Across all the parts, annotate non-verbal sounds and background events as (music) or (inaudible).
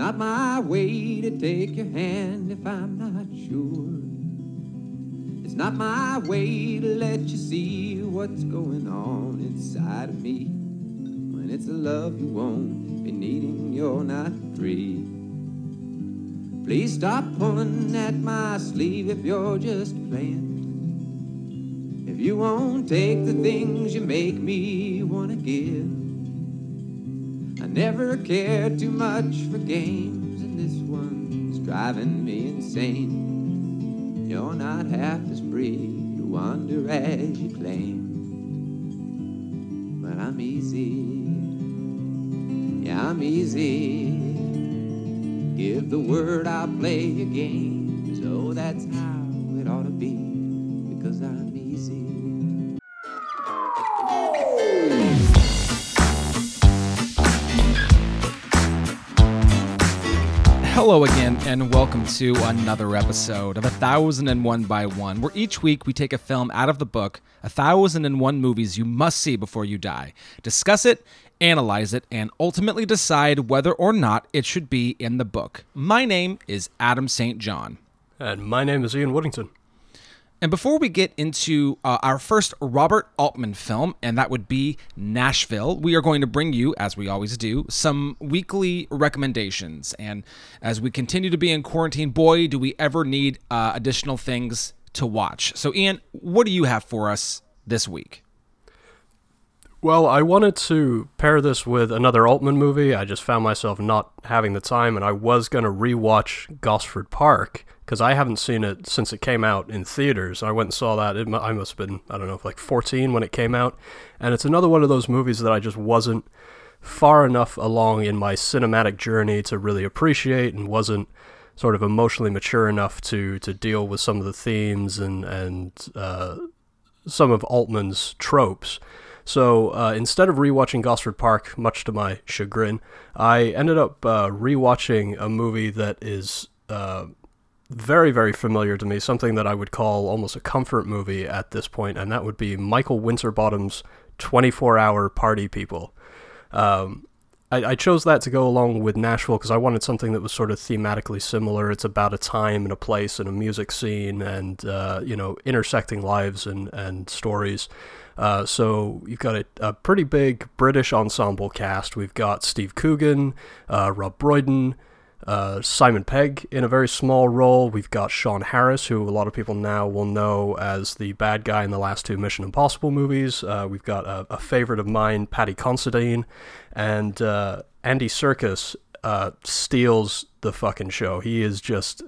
not my way to take your hand if I'm not sure. It's not my way to let you see what's going on inside of me. When it's a love you won't be needing, you're not free. Please stop pulling at my sleeve if you're just playing. If you won't take the things you make me wanna give. Never cared too much for games, and this one's driving me insane. You're not half as free to wander as you claim. But I'm easy, yeah, I'm easy. Give the word, I'll play your game. So that's how it ought to be, because I'm Hello again, and welcome to another episode of A Thousand and One by One, where each week we take a film out of the book, A Thousand and One Movies You Must See Before You Die, discuss it, analyze it, and ultimately decide whether or not it should be in the book. My name is Adam St. John. And my name is Ian Woodington. And before we get into uh, our first Robert Altman film, and that would be Nashville, we are going to bring you, as we always do, some weekly recommendations. And as we continue to be in quarantine, boy, do we ever need uh, additional things to watch. So, Ian, what do you have for us this week? Well, I wanted to pair this with another Altman movie. I just found myself not having the time, and I was going to rewatch Gosford Park because I haven't seen it since it came out in theaters. I went and saw that. It, I must have been, I don't know, like 14 when it came out. And it's another one of those movies that I just wasn't far enough along in my cinematic journey to really appreciate and wasn't sort of emotionally mature enough to, to deal with some of the themes and, and uh, some of Altman's tropes. So uh, instead of rewatching Gosford Park, much to my chagrin, I ended up uh, rewatching a movie that is uh, very, very familiar to me, something that I would call almost a comfort movie at this point, and that would be Michael Winterbottom's 24 Hour Party People. Um, I, chose that to go along with Nashville because I wanted something that was sort of thematically similar. It's about a time and a place and a music scene and, uh, you know, intersecting lives and, and stories. Uh, so you've got a, a, pretty big British ensemble cast. We've got Steve Coogan, uh, Rob Brydon, uh, Simon Pegg in a very small role. We've got Sean Harris, who a lot of people now will know as the bad guy in the last two Mission Impossible movies. Uh, we've got a, a, favorite of mine, Paddy Considine, and uh, Andy Serkis steals the fucking show. He is just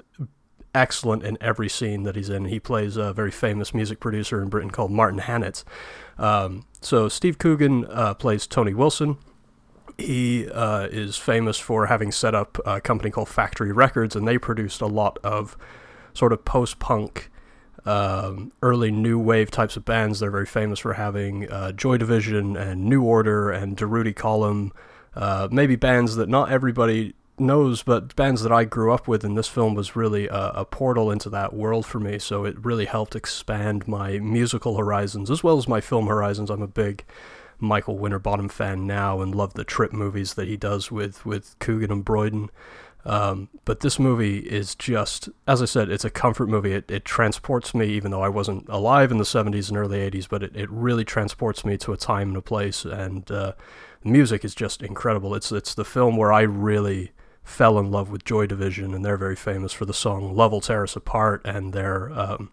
excellent in every scene that he's in. He plays a very famous music producer in Britain called Martin Hannett. Um, so Steve Coogan uh, plays Tony Wilson. He uh, is famous for having set up a company called Factory Records, and they produced a lot of sort of post punk, um, early new wave types of bands. They're very famous for having uh, Joy Division and New Order and Durutti Column, uh, maybe bands that not everybody knows, but bands that I grew up with, and this film was really a, a, portal into that world for me. So it really helped expand my musical horizons as well as my film horizons. I'm a big Michael Winterbottom fan now and love the trip movies that he does with with Coogan and Brydon. Um, but this movie is just, as I said, it's a comfort movie. It, it transports me, even though I wasn't alive in the 70s and early 80s, but it, it really transports me to a time and a place. And uh, music is just incredible. It's it's the film where I really fell in love with Joy Division, and they're very famous for the song "Love Will Tear Us Apart" and their um,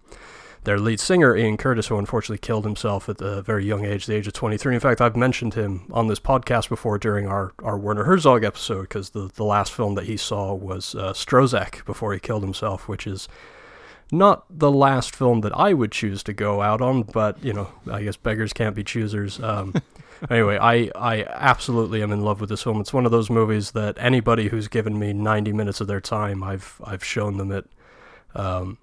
their lead singer Ian Curtis, who unfortunately killed himself at a very young age, the age of 23. In fact, I've mentioned him on this podcast before during our, our Werner Herzog episode because the, the last film that he saw was uh, Stroszek before he killed himself, which is not the last film that I would choose to go out on, but you know, I guess beggars can't be choosers. Um, (laughs) anyway, I I absolutely am in love with this film. It's one of those movies that anybody who's given me 90 minutes of their time, I've I've shown them it. Um,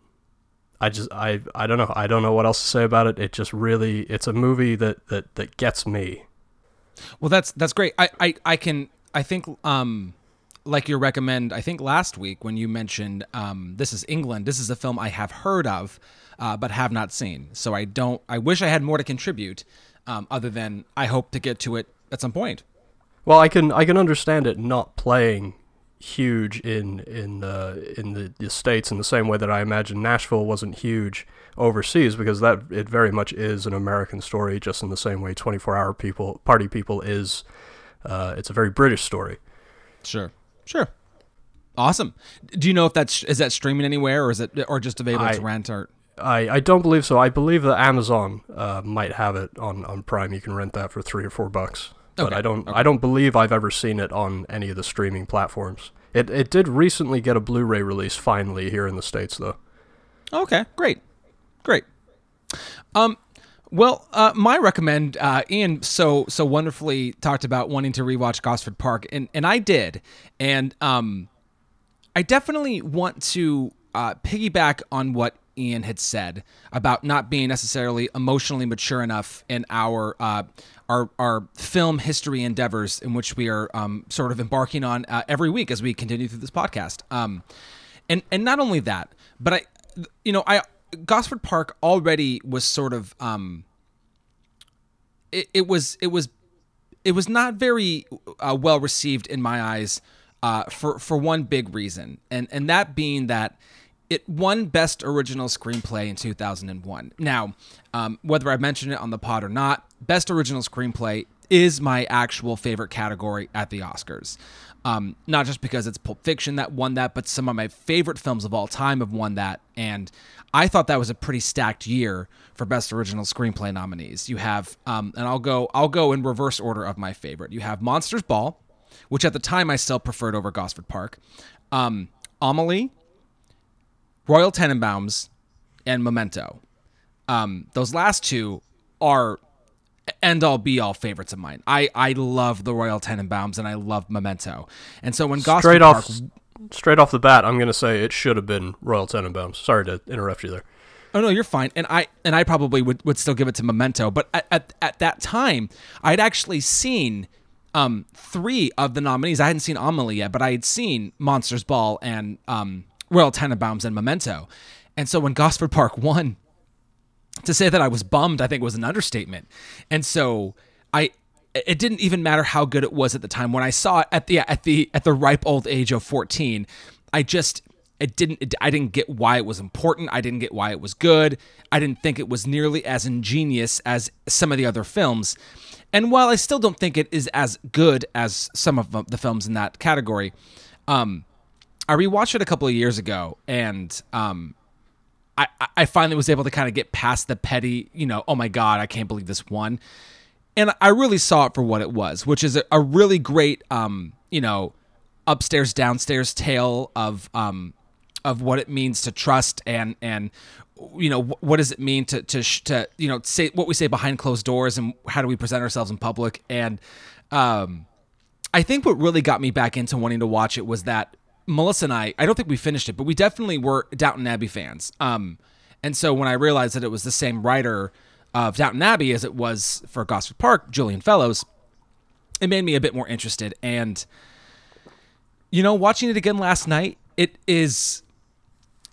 I just I I don't know I don't know what else to say about it. It just really it's a movie that that that gets me. Well, that's that's great. I I I can I think um like you recommend I think last week when you mentioned um this is England. This is a film I have heard of uh, but have not seen. So I don't I wish I had more to contribute um, other than I hope to get to it at some point. Well, I can I can understand it not playing huge in in the in the, the states in the same way that I imagine Nashville wasn't huge overseas because that it very much is an American story, just in the same way 24 Hour People Party People is. Uh, it's a very British story. Sure, sure, awesome. Do you know if that's is that streaming anywhere or is it or just available I- to rent or? I, I don't believe so. I believe that Amazon uh, might have it on, on Prime. You can rent that for three or four bucks. But Okay, I don't okay. I don't believe I've ever seen it on any of the streaming platforms. It it did recently get a Blu-ray release finally here in the states though. Okay, great, great. Um, well, uh, my recommend uh, Ian so so wonderfully talked about wanting to rewatch Gosford Park, and and I did, and um, I definitely want to uh, piggyback on what Ian had said about not being necessarily emotionally mature enough in our uh, our our film history endeavors in which we are um, sort of embarking on uh, every week as we continue through this podcast. Um, and and not only that, but I, you know, I Gosford Park already was sort of um, it, it was it was it was not very uh, well received in my eyes uh, for for one big reason, and and that being that it won Best Original Screenplay in 2001. Now, um, whether I mention it on the pod or not, Best Original Screenplay is my actual favorite category at the Oscars. Um, not just because it's Pulp Fiction that won that, but some of my favorite films of all time have won that. And I thought that was a pretty stacked year for Best Original Screenplay nominees. You have, um, and I'll go, I'll go in reverse order of my favorite. You have Monsters Ball, which at the time I still preferred over Gosford Park, um, Amelie, Royal Tenenbaums, and Memento. Um, those last two are end all be all favorites of mine. I I love the Royal Tenenbaums and I love Memento. And so when Gosford Straight Park, off straight off the bat, I'm gonna say it should have been Royal Tenenbaums. Sorry to interrupt you there. Oh no, you're fine. And I and I probably would, would still give it to Memento, but at, at, at that time, I'd actually seen um, three of the nominees. I hadn't seen Amelie yet, but I had seen Monsters Ball and um, Royal Tenenbaums and Memento. And so when Gosford Park won, to say that I was bummed, I think was an understatement. And so I it didn't even matter how good it was at the time when I saw it at the at the at the ripe old age of 14. I just it didn't it, I didn't get why it was important. I didn't get why it was good. I didn't think it was nearly as ingenious as some of the other films. And while I still don't think it is as good as some of the films in that category, um, I rewatched it a couple of years ago, and um, I, I finally was able to kind of get past the petty, you know, oh my God, I can't believe this one. And I really saw it for what it was, which is a, a really great, um, you know, upstairs downstairs tale of um, of what it means to trust and and you know wh- what does it mean to to to you know say what we say behind closed doors and how do we present ourselves in public and um, I think what really got me back into wanting to watch it was that Melissa and I, I don't think we finished it, but we definitely were Downton Abbey fans. Um, and so when I realized that it was the same writer of Downton Abbey as it was for Gosford Park, Julian Fellowes, it made me a bit more interested. And, you know, watching it again last night, it is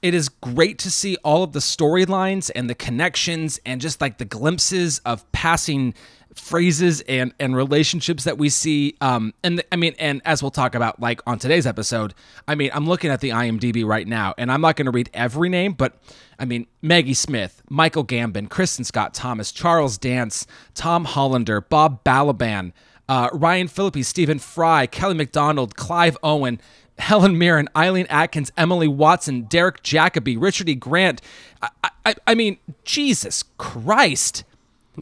it is great to see all of the storylines and the connections and just like the glimpses of passing phrases and and relationships that we see um and i mean and as we'll talk about like on today's episode i mean i'm looking at the imdb right now and i'm not going to read every name but i mean maggie smith michael gambon kristin scott thomas charles dance tom hollander bob balaban uh, ryan phillippe stephen fry kelly macdonald clive owen Helen Mirren, Eileen Atkins, Emily Watson, Derek Jacobi, Richard E. Grant. I, I, I mean, Jesus Christ.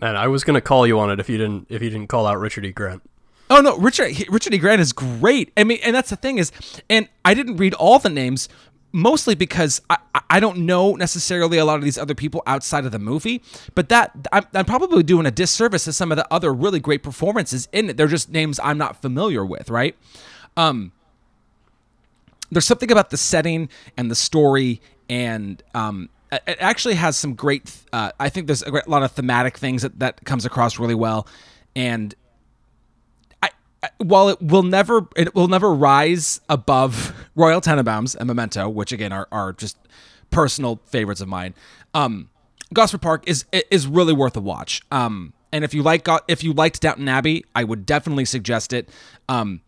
And I was gonna call you on it if you didn't if you didn't call out Richard E. Grant. Oh no, Richard Richard E. Grant is great. I mean, and that's the thing is, and I didn't read all the names mostly because I, I- don't know necessarily a lot of these other people outside of the movie. But that I'm, I'm probably doing a disservice to some of the other really great performances in it. They're just names I'm not familiar with, right? Um, there's something about the setting and the story and um, it it actually has some great uh, i think there's a great- lot of thematic things that, that comes across really well. And I, I while it will never it will never rise above (laughs) royal tenenbaums and memento which again are, are just personal favorites of mine um gosford park is is really worth a watch. Um and if you like if you liked downton abbey i would definitely suggest it. Um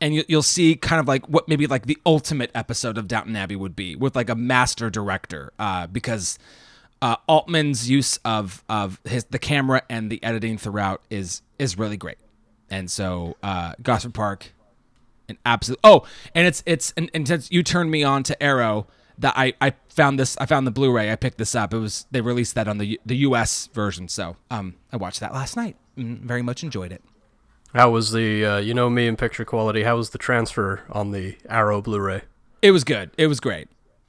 and you, you'll see kind of like what maybe like the ultimate episode of Downton Abbey would be with like a master director, uh, because uh, Altman's use of of his the camera and the editing throughout is is really great, and so uh, Gosford Park, an absolute. Oh, and it's it's and, and since you turned me on to Arrow, that I I found this I found the Blu-ray. I picked this up. It was they released that on the the U.S. version, so um I watched that last night. and very much enjoyed it. How was the, uh, you know me in picture quality, how was the transfer on the Arrow Blu ray? It was good. It was great.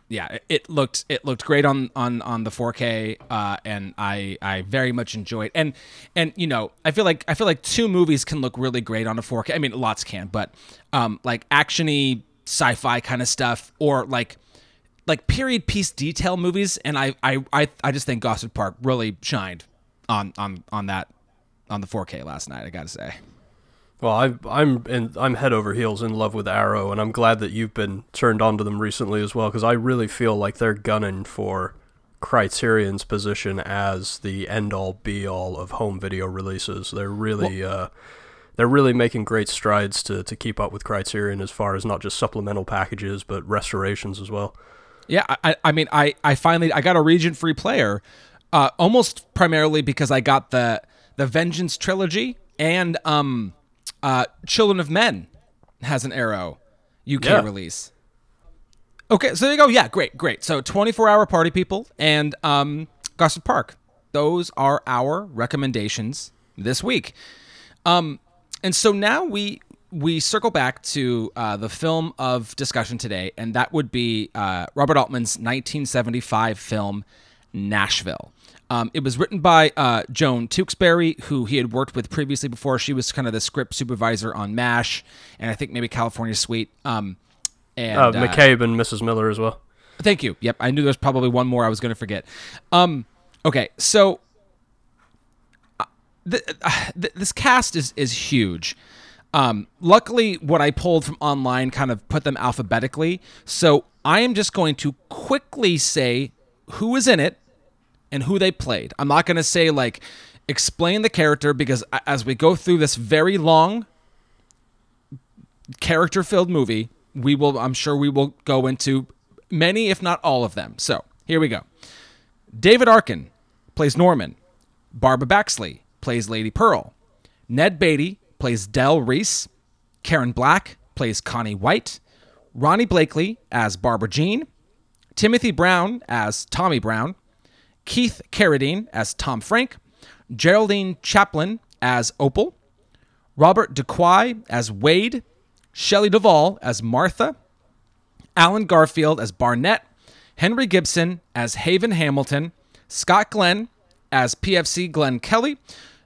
Yeah, it, looked it looked great on on on the 4K, uh, and I I very much enjoyed. And and you know, I feel like I feel like two movies can look really great on a 4K. I mean, lots can, but um, like actiony sci-fi kind of stuff, or like like period piece detail movies. And I I I, I just think Gosford Park really shined on on on that on the 4K last night. I got to say. Well, I, I'm in, I'm head over heels in love with Arrow, and I'm glad that you've been turned on to them recently as well, because I really feel like they're gunning for Criterion's position as the end all be all of home video releases. They're really uh, they're really making great strides to, to keep up with Criterion as far as not just supplemental packages but restorations as well. Yeah, I, I mean, I, I finally I got a region free player, uh, almost primarily because I got the the Vengeance trilogy and um uh, Children of Men has an Arrow UK Yeah. release. Okay, so there you go. Yeah, great, great. So 24 hour party people and um, Gosford Park. Those are our recommendations this week. Um, and so now we we circle back to uh, the film of discussion today, and that would be uh, Robert Altman's 1975 film Nashville. Um, it was written by uh, Joan Tewkesbury, who he had worked with previously before. She was kind of the script supervisor on MASH, and I think maybe California Suite. Um, and Uh, uh, McCabe and Mrs. Miller as well. Thank you. Yep, I knew there was probably one more I was going to forget. Um, okay, so uh, th- uh, th- (sighs) this cast is is huge. Um, luckily, what I pulled from online kind of put them alphabetically. So I am just going to quickly say who is in it and who they played. I'm not going to say like explain the character because as we go through this very long character filled movie, we will I'm sure we will go into many if not all of them. So, here we go. David Arkin plays Norman. Barbara Baxley plays Lady Pearl. Ned Beatty plays Del Reese. Karen Black plays Connie White. Ronee Blakley as Barbara Jean. Timothy Brown as Tommy Brown. Keith Carradine as Tom Frank. Geraldine Chaplin as Opal. Robert DeQuay as Wade. Shelley Duvall as Martha. Allen Garfield as Barnett, Henry Gibson as Haven Hamilton, Scott Glenn as PFC Glenn Kelly,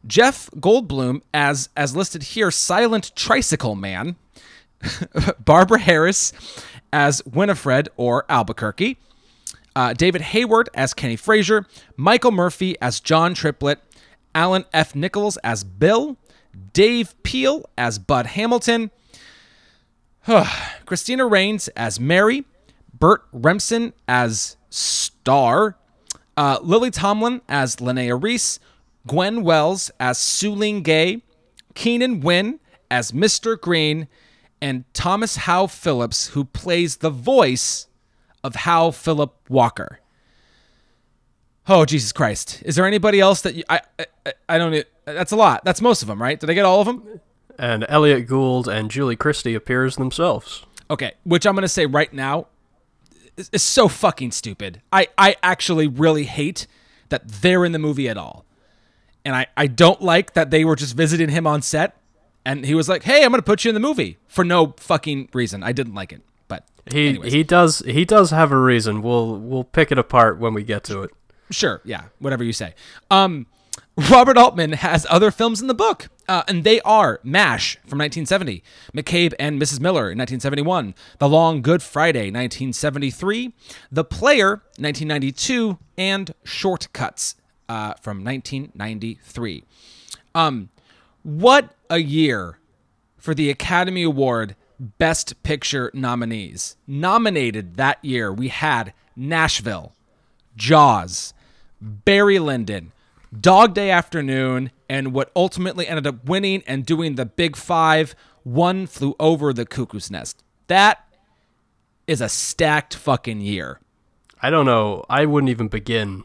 Jeff Goldblum as as listed here Silent Tricycle Man, (laughs) Barbara Harris as Winifred or Albuquerque, uh, David Hayward as Kenny Frazier, Michael Murphy as John Triplett, Allan F. Nicholls as Bill, Dave Peel as Bud Hamilton, (sighs) Cristina Raines as Mary, Burt Remsen as Star, uh, Lily Tomlin as Linnea Reese, Gwen Welles as Sueleen Gay, Keenan Wynn as Mr. Green, and Thomas Howe Phillips, who plays the voice of Howe Philip Walker. Oh Jesus Christ! Is there anybody else that you, I, I I don't? That's a lot. That's most of them, right? Did I get all of them? And Elliot Gould and Julie Christie appears themselves. Okay, which I'm gonna say right now is, is so fucking stupid. I I actually really hate that they're in the movie at all, and I I don't like that they were just visiting him on set, and he was like, "Hey, I'm gonna put you in the movie" for no fucking reason. I didn't like it, but He anyways. he does he does have a reason. We'll we'll pick it apart when we get to it. Sure, yeah, whatever you say. Um, Robert Altman has other films in the book, uh, and they are MASH from 1970, McCabe and Mrs. Miller in 1971, The Long Good Friday 1973, The Player 1992, and Shortcuts uh, from 1993. Um, what a year for the Academy Award Best Picture nominees. Nominated that year, we had Nashville, Jaws, Barry Lyndon, Dog Day Afternoon, and what ultimately ended up winning and doing the Big Five One Flew Over the Cuckoo's Nest. That is a stacked fucking year. I don't know. I wouldn't even begin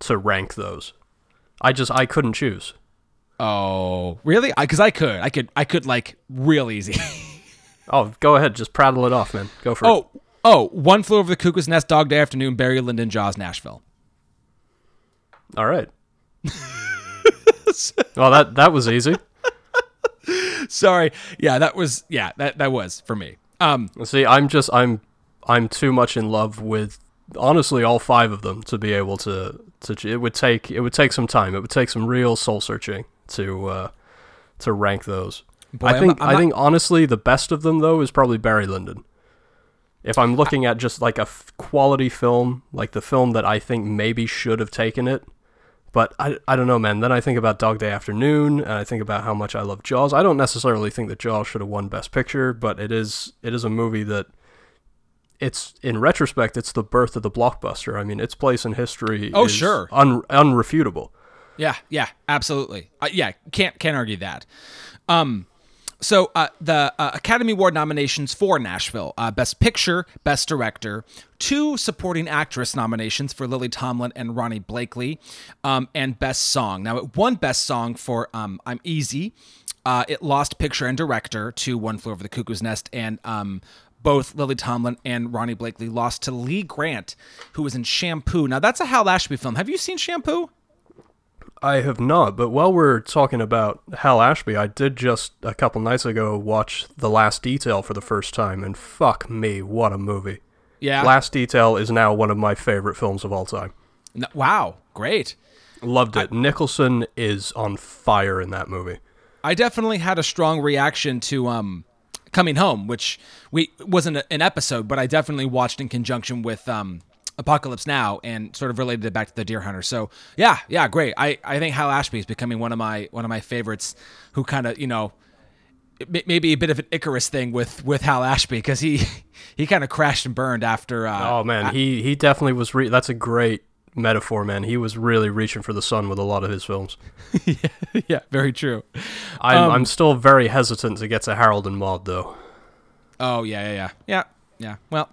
to rank those. I just I couldn't choose. Oh, really? Because I, could, I could, I could like real easy. (laughs) Oh, go ahead, just prattle it off, man. Go for it. oh, oh, One Flew Over the Cuckoo's Nest, Dog Day Afternoon, Barry Lyndon, Jaws, Nashville. All right. well, that that was easy. (laughs) Sorry, yeah, that was yeah, that that was for me. Um, See, I'm just I'm I'm too much in love with honestly all five of them to be able to to it would take it would take some time. It would take some real soul searching to uh to rank those. Boy, I think not- I'm I not- think honestly the best of them though is probably Barry Lyndon. If I'm looking at just like a f- quality film, like the film that I think maybe should have taken it, but I, I don't know, man. Then I think about Dog Day Afternoon, and I think about how much I love Jaws. I don't necessarily think that Jaws should have won Best Picture, but it is it is a movie that it's in retrospect, it's the birth of the blockbuster. I mean, its place in history. Oh, is sure. un, unrefutable. Yeah, yeah, absolutely. Uh, yeah, can't can't argue that. Um, so uh, the uh, Academy Award nominations for Nashville: uh, Best Picture, Best Director, two Supporting Actress nominations for Lily Tomlin and Ronee Blakley, um, and Best Song. Now, it won Best Song for um, "I'm Easy." Uh, it lost Picture and Director to "One Flew Over the Cuckoo's Nest," and um, both Lily Tomlin and Ronee Blakley lost to Lee Grant, who was in Shampoo. Now, that's a Hal Ashby film. Have you seen Shampoo? I have not, but while we're talking about Hal Ashby, I did just a couple nights ago watch The Last Detail for the first time, and fuck me, what a movie. Yeah. Last Detail is now one of my favorite films of all time. No, wow, great. Loved it. Nicholson is on fire in that movie. I definitely had a strong reaction to um coming home, which we wasn't an episode, but I definitely watched in conjunction with um Apocalypse Now and sort of related it back to the Deer Hunter. So yeah, yeah, great. I, I think Hal Ashby is becoming one of my one of my favorites. Who kind of you know maybe a bit of an Icarus thing with with Hal Ashby because he (laughs) he kind of crashed and burned after. Uh, Oh man, he he definitely was. Re- that's a great metaphor, man. He was really reaching for the sun with a lot of his films. (laughs) yeah, very true. I'm Um, I'm still very hesitant to get to Harold and Maude though. Oh yeah, yeah, yeah, yeah, yeah. Well,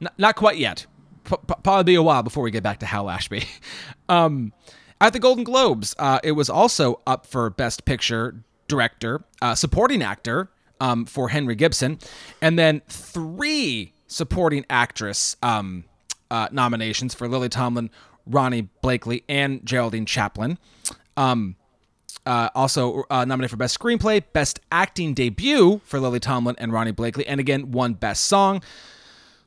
n- not quite yet. P- probably be a while before we get back to Hal Ashby. (laughs) um, at the Golden Globes, uh, it was also up for Best Picture, Director, uh, Supporting Actor um, for Henry Gibson, and then three Supporting Actress um, uh, nominations for Lily Tomlin, Ronee Blakley, and Geraldine Chaplin. Um, uh, also uh, nominated for Best Screenplay, Best Acting Debut for Lily Tomlin and Ronee Blakley, and again, one Best Song.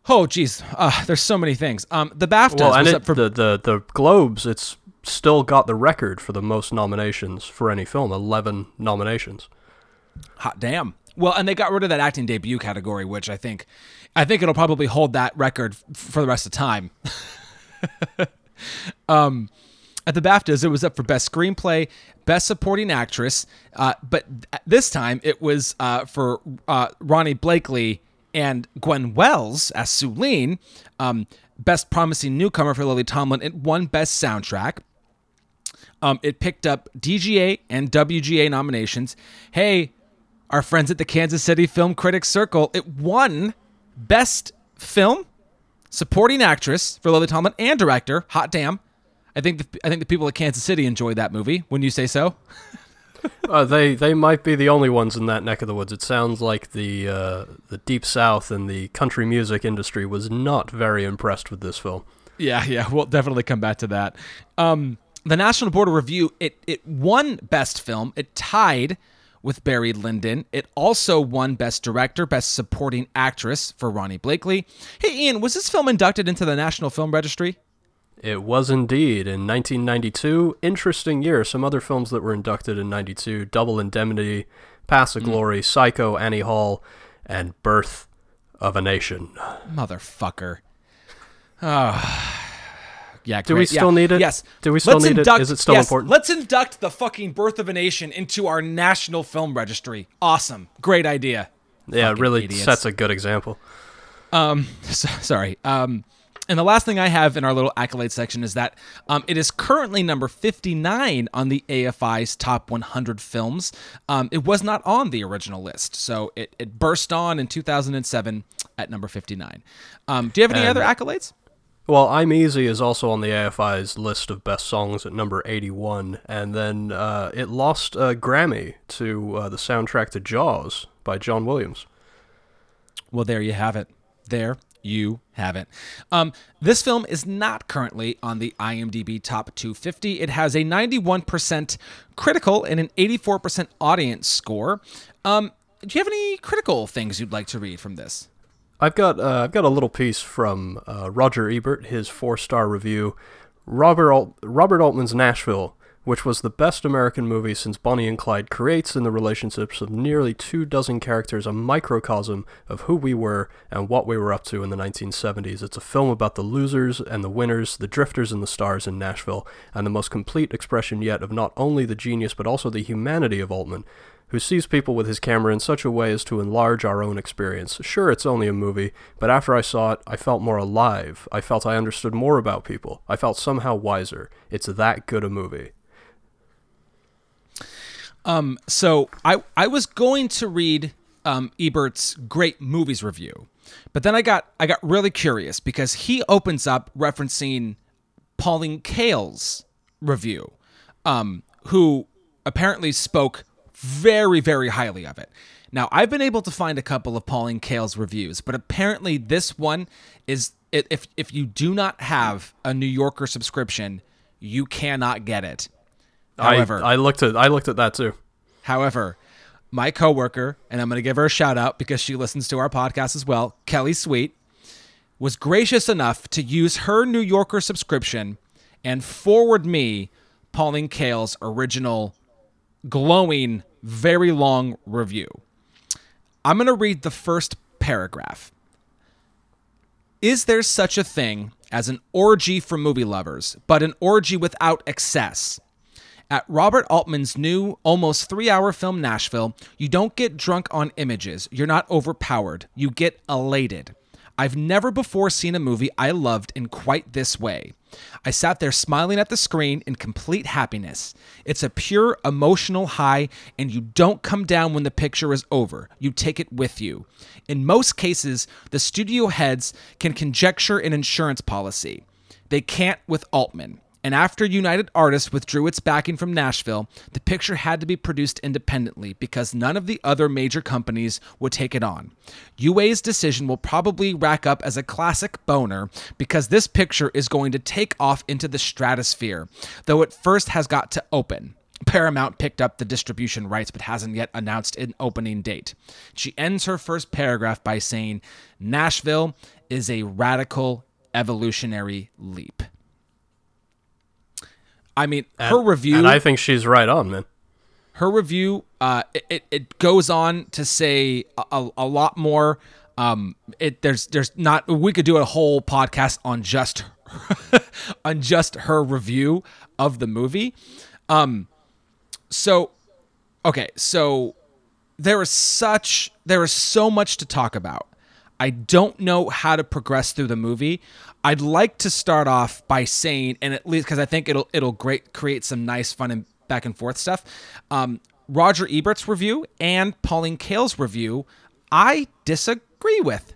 Oh, geez, uh, there's so many things. Um, the BAFTAs Well, and was it, up for the, the the Globes, it's still got the record for the most nominations for any film. Eleven nominations. hot damn. Well, and they got rid of that acting debut category, which I think, I think it'll probably hold that record f- for the rest of time. (laughs) um, at the BAFTAs, it was up for Best Screenplay, Best Supporting Actress, uh, but th- this time it was uh, for uh, Ronee Blakley and Gwen Welles as Sueleen, um, Best Promising Newcomer for Lily Tomlin. It won Best Soundtrack. Um, it picked up DGA and WGA nominations. Hey, our friends at the Kansas City Film Critics Circle, it won Best Film, Supporting Actress for Lily Tomlin, and Director. Hot damn! I think the, I think the people at Kansas City enjoyed that movie. Wouldn't you say so? (laughs) Uh, they they might be the only ones in that neck of the woods. It sounds like the uh, the deep south and the country music industry was not very impressed with this film. Yeah, yeah, we'll definitely come back to that. Um, the National Board of Review it it won Best Film. It tied with Barry Lyndon. It also won Best Director, Best Supporting Actress for Ronee Blakley. Hey, Ian, was this film inducted into the National Film Registry? It was indeed in 1992. Interesting year. Some other films that were inducted in 92: Double Indemnity, Paths of Glory, Psycho, Annie Hall, and Birth of a Nation. Motherfucker. Oh. Yeah, Do we still Yeah. need it? Yes. Do we still Let's need it? induct, Is it still yes, important? Let's induct the fucking Birth of a Nation into our National Film Registry. Awesome. Great idea. Yeah, it Fucking really idiots. sets a good example. Um, (laughs) so, sorry. Um, And the last thing I have in our little accolade section is that um, it is currently number 59 on the AFI's top 100 films. Um, it was not on the original list, so it, it burst on in 2007 at number 59. Um, do you have any And- other accolades? Well, I'm Easy is also on the AFI's list of best songs at number 81, and then uh, it lost a Grammy to uh, the soundtrack to Jaws by John Williams. Well, there you have it. There you haven't. Um, this film is not currently on the IMDb Top 250. It has a 91% critical and an 84% audience score. Um, do you have any critical things you'd like to read from this? I've got uh, I've got a little piece from uh, Roger Ebert, his four star review. Robert Alt- Robert Altman's Nashville, which was the best American movie since Bonnie and Clyde, creates in the relationships of nearly two dozen characters a microcosm of who we were and what we were up to in the 1970s. It's a film about the losers and the winners, the drifters and the stars in Nashville, and the most complete expression yet of not only the genius but also the humanity of Altman who sees people with his camera in such a way as to enlarge our own experience. Sure, it's only a movie, but after I saw it, I felt more alive. I felt I understood more about people. I felt somehow wiser. It's that good a movie. Um, so I I was going to read um, Ebert's great movies review, but then I got I got really curious because he opens up referencing Pauline Kael's review, um, who apparently spoke very very highly of it. Now I've been able to find a couple of Pauline Kael's reviews, but apparently this one is if if you do not have a New Yorker subscription, you cannot get it. However, I, I looked at I looked at that too. However, my coworker, and I'm going to give her a shout out because she listens to our podcast as well, Kelly Sweet, was gracious enough to use her New Yorker subscription and forward me Pauline Kael's original glowing, very long review. I'm going to read the first paragraph. Is there such a thing as an orgy for movie lovers, but an orgy without excess? At Robert Altman's new, almost three hour film Nashville, you don't get drunk on images. You're not overpowered. You get elated. I've never before seen a movie I loved in quite this way. I sat there smiling at the screen in complete happiness. It's a pure emotional high, and you don't come down when the picture is over. You take it with you. In most cases, the studio heads can conjecture an insurance policy. They can't with Altman. And after United Artists withdrew its backing from Nashville, the picture had to be produced independently because none of the other major companies would take it on. UA's decision will probably rack up as a classic boner because this picture is going to take off into the stratosphere, though it first has got to open. Paramount picked up the distribution rights but hasn't yet announced an opening date. She ends her first paragraph by saying, Nashville is a radical evolutionary leap. I mean, her review And I think she's right on, man. her review uh, it- it, goes on to say a, a, a lot more. Um, it there's there's not we could do a whole podcast on just (laughs) on just her review of the movie. Um so okay so there is such there is so much to talk about i don't know how to progress through the movie i'd like to start off by saying and at least because i think it'll it'll great create some nice fun and back and forth stuff um, roger ebert's review and pauline kael's review i disagree with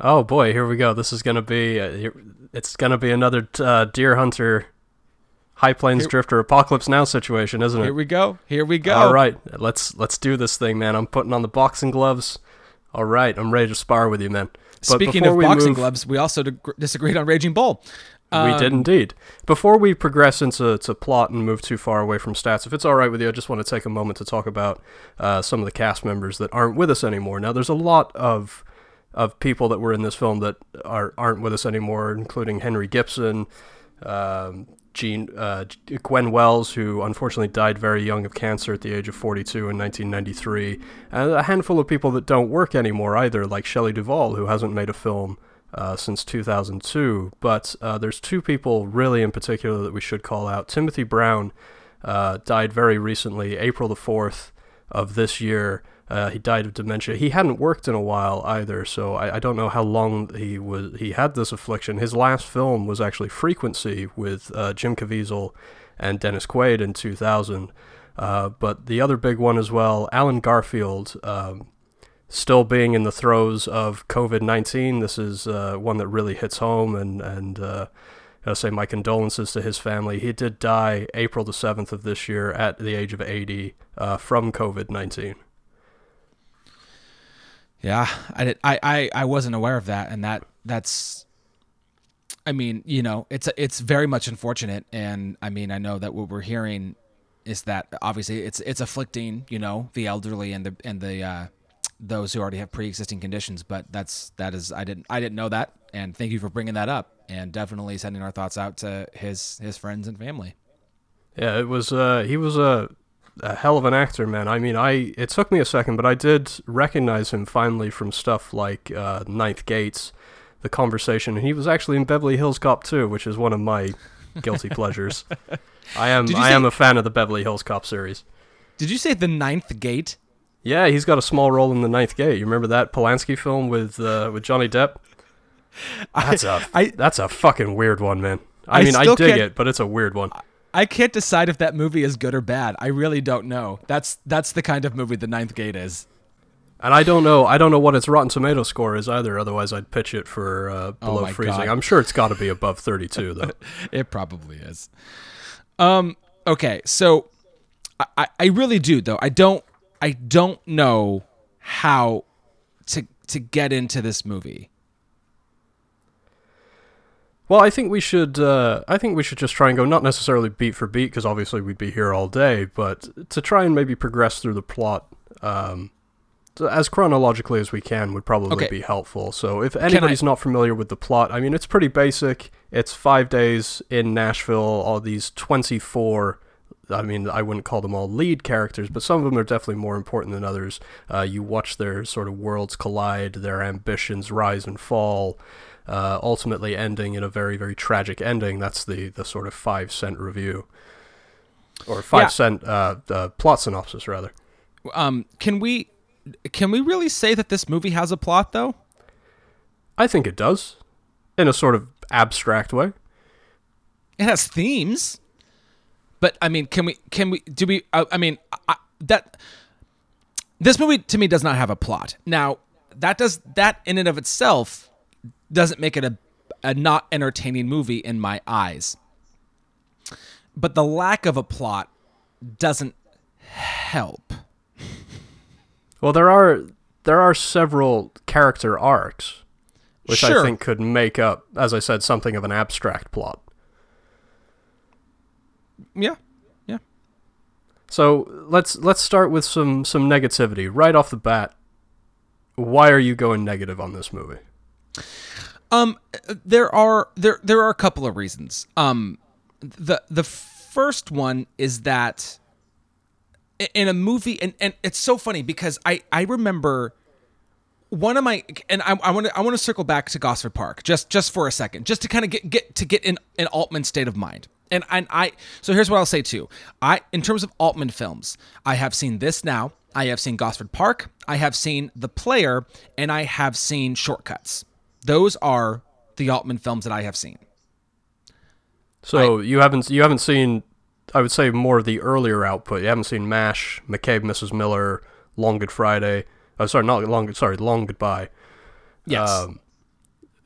Oh boy, here we go. This is gonna be uh, it's gonna be another uh, deer hunter, high plains drifter apocalypse now situation, isn't it? here we go here we go All right, let's let's do this thing, man. I'm putting on the boxing gloves. All right, I'm ready to spar with you, man. But speaking of boxing move- gloves we also disagreed on raging bull we did Um, indeed. Before we progress into to plot and move too far away from stats, if it's all right with you, I just want to take a moment to talk about uh, some of the cast members that aren't with us anymore. Now, there's a lot of of people that were in this film that are aren't with us anymore, including Henry Gibson, um, Gene, uh, Gwen Welles, who unfortunately died very young of cancer at the age of 42 in 1993, and a handful of people that don't work anymore either, like Shelley Duvall, who hasn't made a film uh, since 2002. But uh, there's two people really in particular that we should call out. Timothy Brown uh, died very recently, April the 4th of this year. Uh, he died of dementia. He hadn't worked in a while either, so I, I don't know how long he was. He had this affliction. His last film was actually Frequency with uh, Jim Caviezel and Dennis Quaid in 2000. Uh, but the other big one as well, Allen Garfield, um, still being in the throes of COVID 19. This is uh, one that really hits home, and and uh, say my condolences to his family. He did die April the 7th of this year at the age of 80 uh, from COVID 19. Yeah, I did. I, I I wasn't aware of that, and that that's. I mean, you know, it's it's very much unfortunate, and I mean, I know that what we're hearing is that obviously it's it's afflicting, you know, the elderly and the and the uh, those who already have pre-existing conditions. But that's that is I didn't I didn't know that, and thank you for bringing that up, and definitely sending our thoughts out to his his friends and family. Yeah, it was. Uh, he was a a hell of an actor, man. I mean, I it took me a second, but I did recognize him finally from stuff like uh, Ninth Gates, The Conversation, and he was actually in Beverly Hills Cop 2, which is one of my guilty pleasures. (laughs) I am I say- am a fan of the Beverly Hills Cop series. Did you say the Ninth Gate? Yeah, he's got a small role in the Ninth Gate. You remember that Polanski film with uh, with Johnny Depp? (laughs) That's a I- that's a fucking weird one, man. I, I mean, I dig it, but it's a weird one. I can't decide if that movie is good or bad. I really don't know. That's that's the kind of movie the Ninth Gate is. And I don't know. I don't know what its Rotten Tomato score is either. Otherwise, I'd pitch it for uh, below Oh freezing. God. I'm sure it's got to be above 32, though. (laughs) It probably is. Um. Okay. So, I- I I really do though. I don't I don't know how to to get into this movie. Well, I think we should. Uh, I think we should just try and go not necessarily beat for beat because obviously we'd be here all day, but to try and maybe progress through the plot. Um, as chronologically as we can would probably Okay. be helpful. So if anybody's not familiar with the plot, I mean it's pretty basic. It's five days in Nashville. All these twenty-four. I mean, I wouldn't call them all lead characters, but some of them are definitely more important than others. Uh, you watch their sort of worlds collide, their ambitions rise and fall, uh, ultimately ending in a very, very tragic ending. That's the, the sort of five cent review, or five Yeah. cent uh, uh, plot synopsis, rather. Um. Can we can we really say that this movie has a plot though? I think it does, in a sort of abstract way. It has themes, but I mean, can we? Can we? Do we? Uh, I mean, I, that this movie to me does not have a plot. Now, that does that in and of itself doesn't make it a a not entertaining movie in my eyes. But the lack of a plot doesn't help. Well, there are there are several character arcs, which I think could make up, as I said, something of an abstract plot. Yeah, yeah. So let's let's start with some some negativity right off the bat. Why are you going negative on this movie? Um, there are there there are a couple of reasons. Um, the the first one is that in a movie, and, and it's so funny because I I remember one of my and I want to I want to circle back to Gosford Park just just for a second, just to kind of get get to get in an Altman state of mind. And and I so here's what I'll say too. I in terms of Altman films, I have seen this now. I have seen Gosford Park. I have seen The Player, and I have seen Shortcuts. Those are the Altman films that I have seen. So you haven't you haven't seen, I would say more of the earlier output. You haven't seen Mash, McCabe, Mrs. Miller, Long Good Friday. Oh, sorry, not Long. Sorry, Long Goodbye. Yes. Um,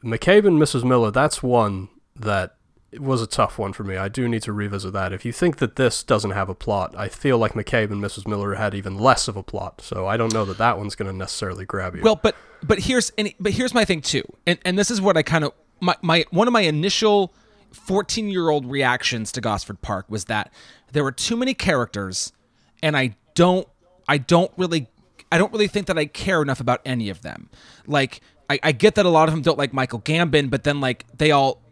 McCabe and Mrs. Miller. That's one that was a tough one for me. I do need to revisit that. If you think that this doesn't have a plot, I feel like McCabe and Mrs. Miller had even less of a plot. So I don't know that that one's going to necessarily grab you. Well, but but here's and, but here's my thing too, and and this is what I kind of my my one of my initial fourteen year old reactions to Gosford Park was that there were too many characters, and I don't I don't really I don't really think that I care enough about any of them. Like I, I get that a lot of them don't like Michael Gambon, but then like they all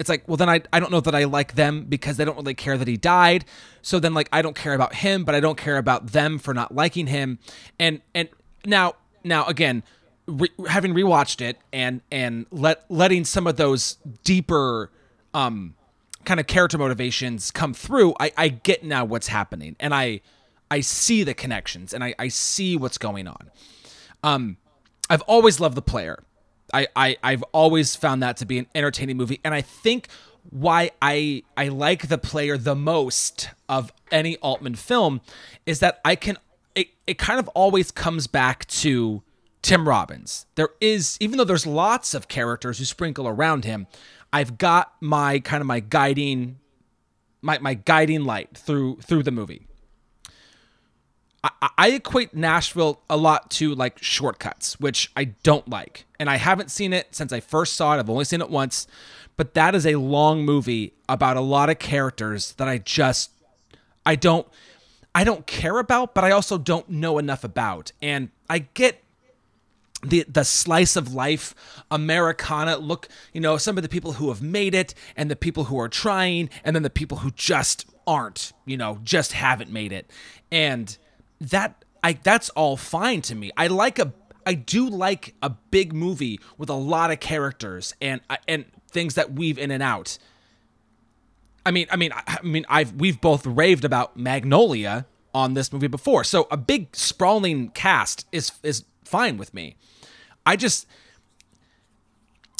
it's like well then I, I don't know that i like them because they don't really care that he died. So then like i don't care about him but i don't care about them for not liking him. And and now now again re- having rewatched it and and let letting some of those deeper um kind of character motivations come through i i get now what's happening and i I see the connections and I, I see what's going on. Um, I've always loved the player. I, I I've always found that to be an entertaining movie, and I think why I I like the player the most of any Altman film is that I can it, it kind of always comes back to Tim Robbins. There is even though there's lots of characters who sprinkle around him, I've got my kind of my guiding my my guiding light through through the movie. I, I equate Nashville a lot to like shortcuts, which I don't like. And I haven't seen it since I first saw it. I've only seen it once. But that is a long movie about a lot of characters that I just I don't I don't care about, but I also don't know enough about. And I get the the slice of life Americana look, you know, some of the people who have made it and the people who are trying and then the people who just aren't, you know, just haven't made it. And that I that's all fine to me. I like a I do like a big movie with a lot of characters and uh, and things that weave in and out. I mean, I mean, I mean, I've we've both raved about Magnolia on this movie before, so a big sprawling cast is is fine with me. I just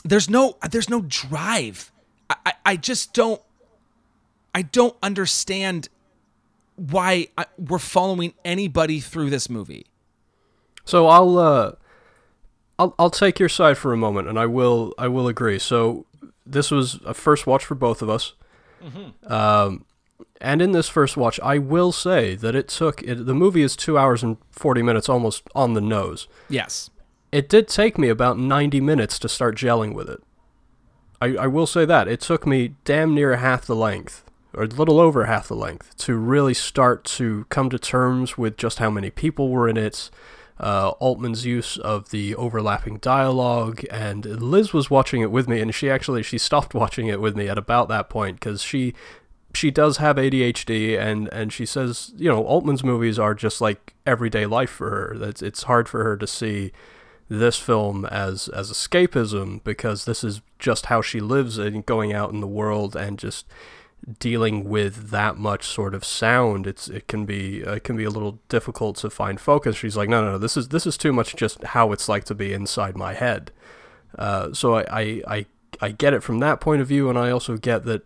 there's no there's no drive. I I, I just don't I don't understand why I, we're following anybody through this movie. So I'll uh, I'll I'll take your side for a moment, and I will I will agree. So this was a first watch for both of us, mm-hmm. um, and in this first watch, I will say that it took it, the movie is two hours and forty minutes, almost on the nose. Yes, it did take me about ninety minutes to start gelling with it. I I will say that it took me damn near half the length or a little over half the length, to really start to come to terms with just how many people were in it, uh, Altman's use of the overlapping dialogue, and Liz was watching it with me, and she actually she stopped (laughs) watching it with me at about that point because she she does have ADHD, and and she says you know Altman's movies are just like everyday life for her. That it's hard for her to see this film as as escapism because this is just how she lives and going out in the world and just dealing with that much sort of sound. It's it can be uh, it can be a little difficult to find focus. She's like no no no this is this is too much just how it's like to be inside my head. Uh, so I, I i i get it from that point of view and i also get that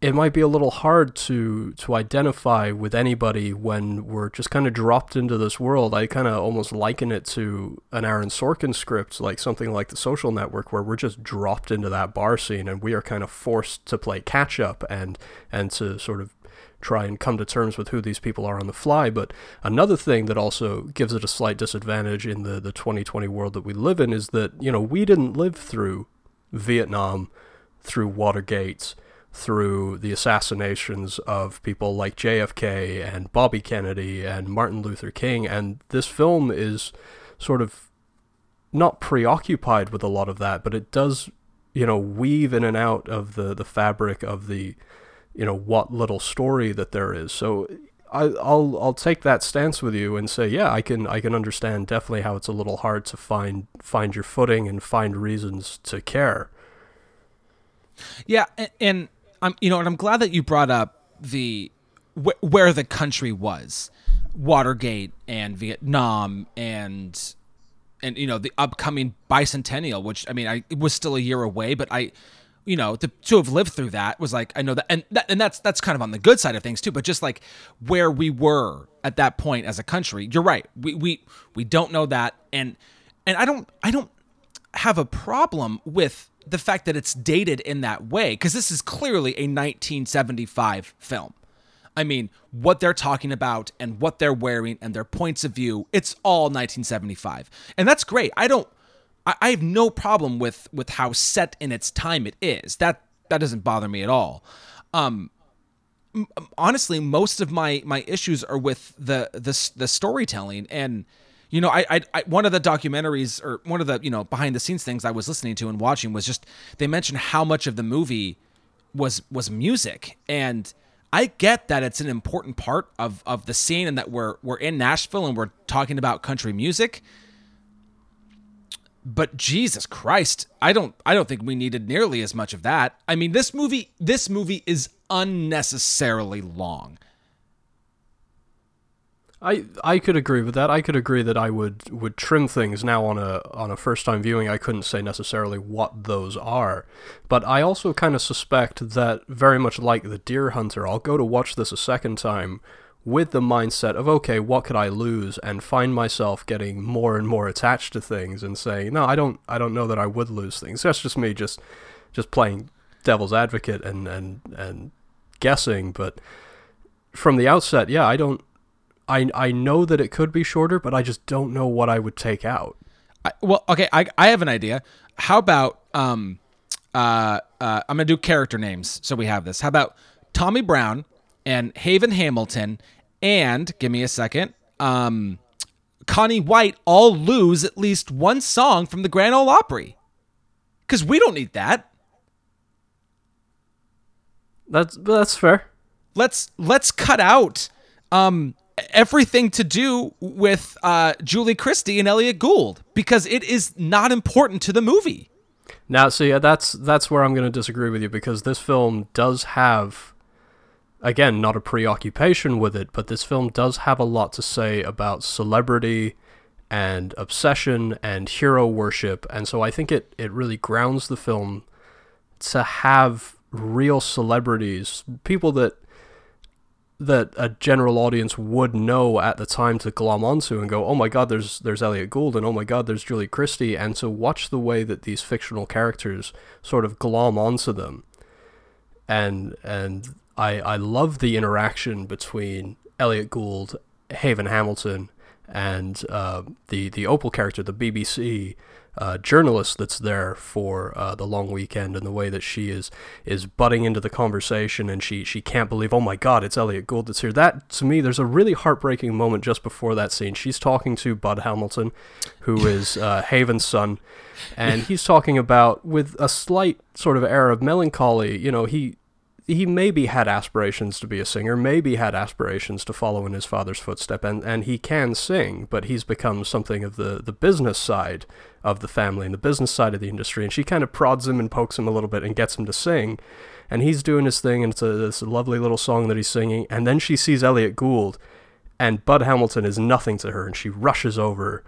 it might be a little hard to to identify with anybody when we're just kind of dropped into this world. I kind of almost liken it to an Aaron Sorkin script, like something like The Social Network, where we're just dropped into that bar scene and we are kind of forced to play catch up and and to sort of try and come to terms with who these people are on the fly. But another thing that also gives it a slight disadvantage in the the 2020 world that we live in is that you know we didn't live through Vietnam, through Watergate through the assassinations of people like JFK and Bobby Kennedy and Martin Luther King. And this film is sort of not preoccupied with a lot of that, but it does, you know, weave in and out of the, the fabric of the, you know, what little story that there is. So I, will I'll take that stance with you and say, yeah, I can I can understand definitely how it's a little hard to find find your footing and find reasons to care. Yeah, and, and I'm you know, and I'm glad that you brought up the wh- where the country was, Watergate and Vietnam and and you know the upcoming bicentennial, which I mean, I it was still a year away, but I you know to, to have lived through that was like i know that and that, and that's that's kind of on the good side of things too but just like where we were at that point as a country you're right. We we we don't know that. And and i don't i don't have a problem with the fact that it's dated in that way, because this is clearly a 1975 film. I mean, what they're talking about and what they're wearing and their points of view, it's all 1975. And that's great. I don't I, I have no problem with with how set in its time it is. That that doesn't bother me at all. Um honestly, most of my my issues are with the the the storytelling and you know, I, I, I, one of the documentaries or one of the you know behind the scenes things I was listening to and watching was just they mentioned how much of the movie was was music, and I get that it's an important part of of the scene and that we're we're in Nashville and we're talking about country music. But Jesus Christ, I don't I don't think we needed nearly as much of that. I mean, this movie this movie is unnecessarily long. I I could agree with that. I could agree that I would would trim things now on a on a first time viewing. I couldn't say necessarily what those are, but I also kind of suspect that very much like the Deer Hunter, I'll go to watch this a second time with the mindset of okay, what could I lose, and find myself getting more and more attached to things and saying no, I don't I don't know that I would lose things. That's just me just just playing devil's advocate and and and guessing, but from the outset, yeah, I don't I I know that it could be shorter, but I just don't know what I would take out. I, well, okay, I I have an idea. How about um uh, uh I'm gonna do character names, so we have this. How about Tommy Brown and Haven Hamilton and give me a second. Um, Connie White all lose at least one song from the Grand Ole Opry. Because we don't need that. That's that's fair. Let's let's cut out um everything to do with uh, Julie Christie and Elliot Gould because it is not important to the movie. Now, see, that's that's where I'm going to disagree with you because this film does have, again, not a preoccupation with it, but this film does have a lot to say about celebrity and obsession and hero worship, and so I think it it really grounds the film to have real celebrities, people that that a general audience would know at the time to glom onto and go, oh my god, there's there's Elliott Gould and oh my god, there's Julie Christie, and to watch the way that these fictional characters sort of glom onto them, and and I I love the interaction between Elliot Gould, Haven Hamilton, and uh, the the Opal character, the BBC uh, journalist that's there for uh, the long weekend and the way that she is is butting into the conversation and she she can't believe oh my god it's Elliot Gould that's here. That to me there's a really heartbreaking moment just before that scene. She's talking to Bud Hamilton who (laughs) is uh, Haven's son and he's talking about with a slight sort of air of melancholy you know he he maybe had aspirations to be a singer, maybe had aspirations to follow in his father's footstep, and, and he can sing, but he's become something of the, the business side of the family and the business side of the industry. And she kind of prods him and pokes him a little bit and gets him to sing. And he's doing his thing, and it's a, it's a lovely little song that he's singing. And then she sees Elliot Gould, and Bud Hamilton is nothing to her, and she rushes over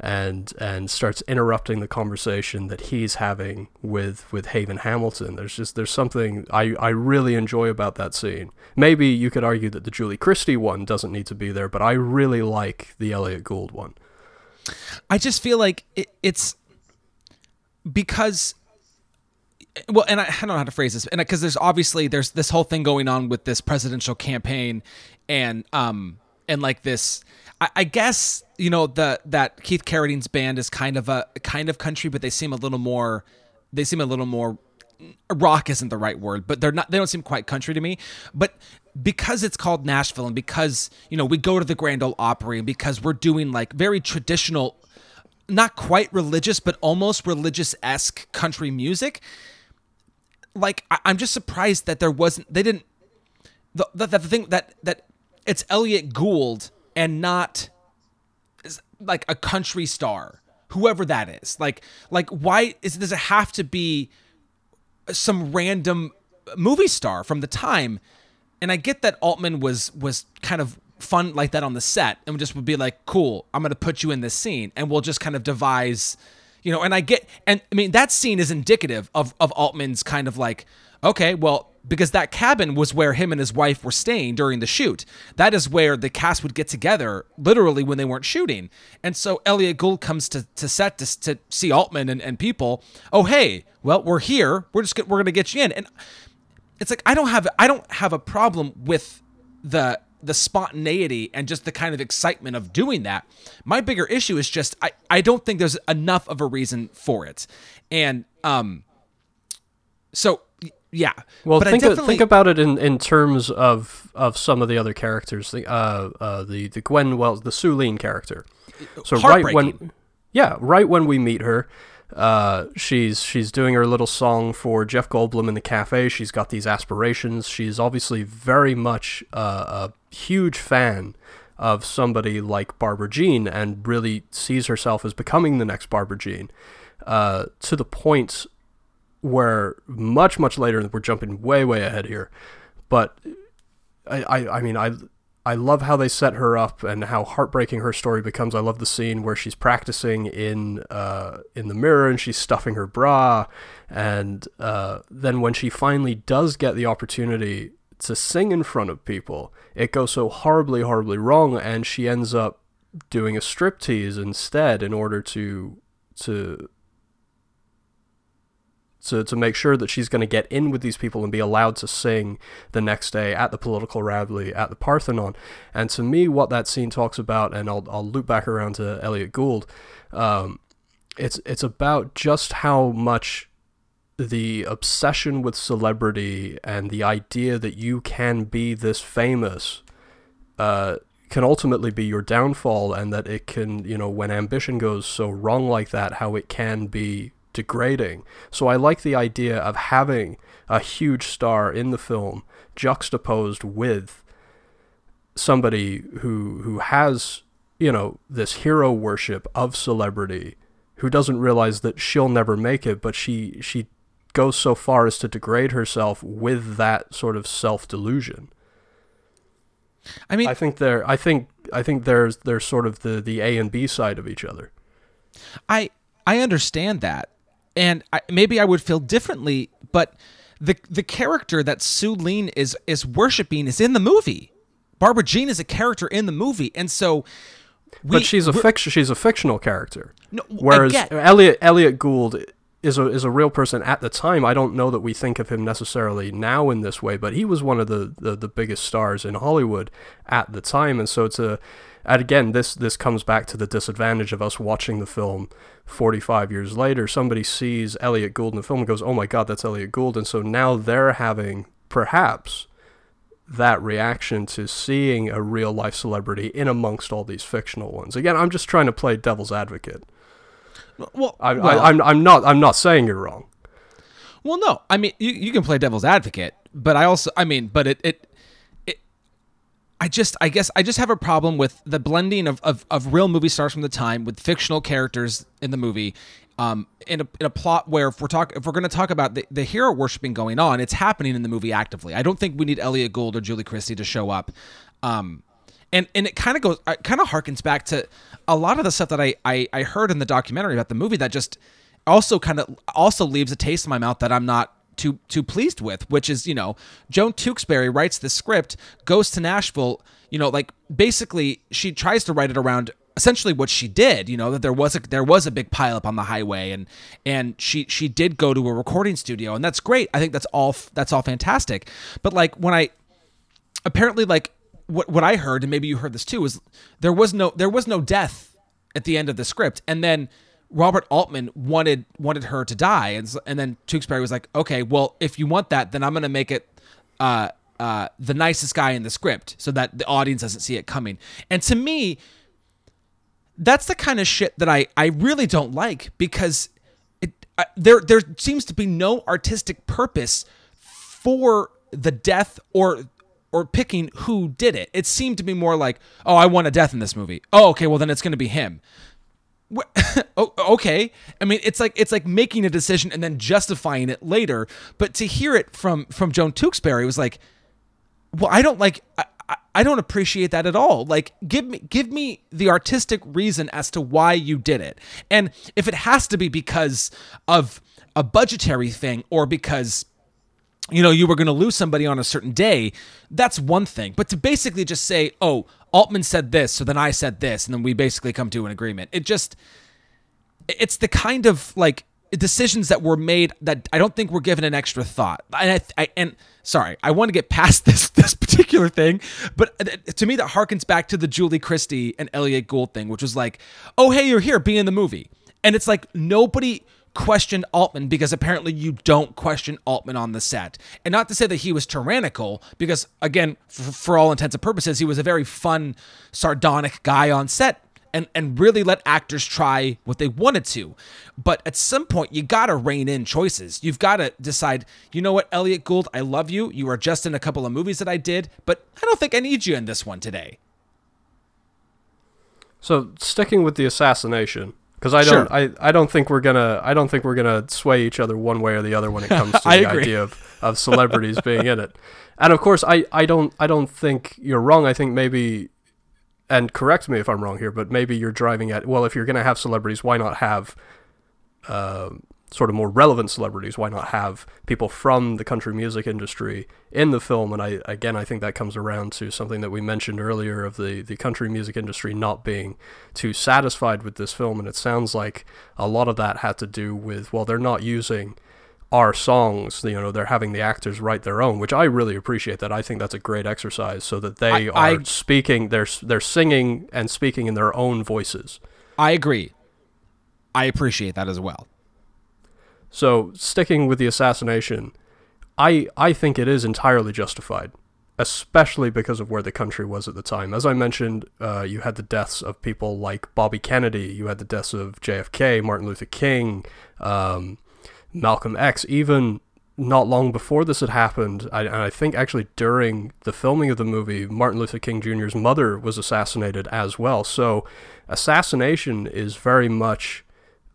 and and starts interrupting the conversation that he's having with with Haven Hamilton. There's just there's something I I really enjoy about that scene. Maybe you could argue that the Julie Christie one doesn't need to be there, but I really like the Elliott Gould one. I just feel like it, it's because well and I, I, don't know how to phrase this and because there's obviously there's this whole thing going on with this presidential campaign and um and like this I, guess you know the that Keith Carradine's band is kind of a kind of country, but they seem a little more. They seem a little more. Rock isn't the right word, but they're not. They don't seem quite country to me. But because it's called Nashville, and because you know we go to the Grand Ole Opry, and because we're doing like very traditional, not quite religious, but almost religious esque country music. Like I, am just surprised that there wasn't. They didn't. The, the, the thing that that it's Elliot Gould and not like a country star, whoever that is. Like like why is does it have to be some random movie star from the time? And I get that Altman was was kind of fun like that on the set and just would be like, "Cool, I'm to put you in this scene and we'll just kind of devise you know, and I get and I mean that scene is indicative of of Altman's kind of like, okay, well, because that cabin was where him and his wife were staying during the shoot. That is where the cast would get together, literally when they weren't shooting. And so Elliot Gould comes to, to set to, to see Altman and, and people. Oh, hey, well, we're here. We're just we're gonna get you in. And it's like I don't have I don't have a problem with the the spontaneity and just the kind of excitement of doing that. My bigger issue is just I, I don't think there's enough of a reason for it. And um so yeah. Well, but think definitely... think about it in, in terms of of some of the other characters. The uh, uh the the Gwen Welles, the Sueleen character. So right when yeah, right when we meet her, uh, she's she's doing her little song for Jeff Goldblum in the cafe. She's got these aspirations. She's obviously very much uh, a huge fan of somebody like Barbara Jean and really sees herself as becoming the next Barbara Jean. Uh, to the point where much much later we're jumping way way ahead here but I, I, I mean I I love how they set her up and how heartbreaking her story becomes. I love the scene where she's practicing in uh, in the mirror and she's stuffing her bra, and uh, then when she finally does get the opportunity to sing in front of people, it goes so horribly, horribly wrong, and she ends up doing a striptease instead in order to to to, to make sure that she's going to get in with these people and be allowed to sing the next day at the political rally at the Parthenon. And to me, what that scene talks about, and I'll, I'll loop back around to Elliot Gould, um, it's, it's about just how much the obsession with celebrity and the idea that you can be this famous uh, can ultimately be your downfall, and that it can, you know, when ambition goes so wrong like that, how it can be degrading. So I like the idea of having a huge star in the film juxtaposed with somebody who who has, you know, this hero worship of celebrity who doesn't realize that she'll never make it, but she she goes so far as to degrade herself with that sort of self-delusion. I mean, I think there I think I think there's there's sort of the the A and B side of each other. I I understand that and I, maybe I would feel differently, but the the character that Sueleen is is worshiping is in the movie. Barbara Jean is a character in the movie, and so. We, but she's a fiction. She's a fictional character. No, whereas Elliot Elliot Gould is a is a real person at the time. I don't know that we think of him necessarily now in this way, but he was one of the, the, the biggest stars in Hollywood at the time, and so it's a and again, this this comes back to the disadvantage of us watching the film 45 years later. Somebody sees Elliot Gould in the film and goes, "Oh my God, that's Elliot Gould," and so now they're having perhaps that reaction to seeing a real life celebrity in amongst all these fictional ones. Again, I'm just trying to play devil's advocate. Well, I, well, I, I'm I'm not I'm not saying you're wrong. Well, no, I mean you, you can play devil's advocate, but I also I mean, but it, it I just I guess I just have a problem with the blending of, of, of real movie stars from the time with fictional characters in the movie. Um, in a, in a plot where if we're talk if we're going to talk about the, the hero worshiping going on, it's happening in the movie actively. I don't think we need Elliot Gould or Julie Christie to show up. Um, and and it kind of goes uh, kind of harkens back to a lot of the stuff that I, I I heard in the documentary about the movie that just also kind of also leaves a taste in my mouth that I'm not too too pleased with, which is you know Joan Tewkesbury writes the script, goes to Nashville, you know, like basically she tries to write it around essentially what she did you know that there was a there was a big pileup on the highway and and she she did go to a recording studio and that's great. I think that's all that's all fantastic. But like when i apparently like what what i heard and maybe you heard this too is there was no there was no death at the end of the script. And then Robert Altman wanted wanted her to die, and and then Tewkesbury was like, okay, well, if you want that, then I'm gonna make it uh, uh, the nicest guy in the script, so that the audience doesn't see it coming. And to me, that's the kind of shit that I I really don't like because it uh, there there seems to be no artistic purpose for the death or or picking who did it. It seemed to be more like, oh, I want a death in this movie. Oh, okay, well then it's going to be him. (laughs) okay. I mean it's like it's like making a decision and then justifying it later. But to hear it from from joan tewkesbury was like well i don't like I, I don't appreciate that at all. Like give me give me the artistic reason as to why you did it. And if it has to be because of a budgetary thing or because you know, you were going to lose somebody on a certain day, that's one thing. But to basically just say, oh, Altman said this, so then I said this, and then we basically come to an agreement, it just, it's the kind of like decisions that were made that I don't think were given an extra thought. And I, I and sorry, I want to get past (laughs) this this particular thing, but uh, to me that harkens back to the Julie Christie and Elliot Gould thing, which was like, oh hey, you're here, be in the movie, and it's like nobody questioned Altman because apparently you don't question Altman on the set. And not to say that he was tyrannical, because again, for, for all intents and purposes, he was a very fun, sardonic guy on set. And, and really let actors try what they wanted to. But at some point, you got to rein in choices. You've got to decide, you know what, Elliot Gould, I love you. You are just in a couple of movies that I did, but I don't think I need you in this one today. So, sticking with the assassination, because I don't Sure. I, I don't think we're gonna I don't think we're gonna sway each other one way or the other when it (laughs) comes to the agree. idea of, of celebrities being in it. And of course I, I don't I don't think you're wrong. I think maybe and correct me if I'm wrong here, but maybe you're driving at well if you're gonna have celebrities, why not have um sort of more relevant celebrities? Why not have people from the country music industry in the film? And I again, I think that comes around to something that we mentioned earlier of the the country music industry not being too satisfied with this film, and it sounds like a lot of that had to do with well, they're not using our songs. You know, they're having the actors write their own, which I really appreciate. That I think that's a great exercise, so that they I- are I- speaking, they're they're singing and speaking in their own voices. I agree. I appreciate that as well. So sticking with the assassination, I I think it is entirely justified, especially because of where the country was at the time. As I mentioned, uh, you had the deaths of people like Bobby Kennedy, you had the deaths of JFK, Martin Luther King, um, Malcolm X. Even not long before this had happened, I, and I think actually during the filming of the movie, Martin Luther King Jr.'s mother was assassinated as well. So assassination is very much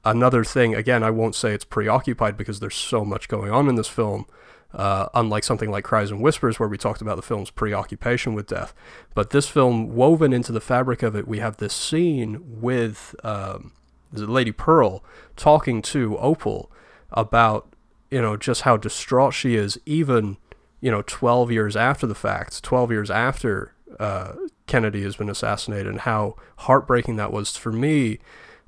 another thing again i won't say it's preoccupied because there's so much going on in this film uh, unlike something like cries and whispers where we talked about the film's preoccupation with death. But this film woven into the fabric of it we have this scene with um, lady pearl talking to opal about you know just how distraught she is even you know 12 years after the fact 12 years after uh, kennedy has been assassinated and how heartbreaking that was for me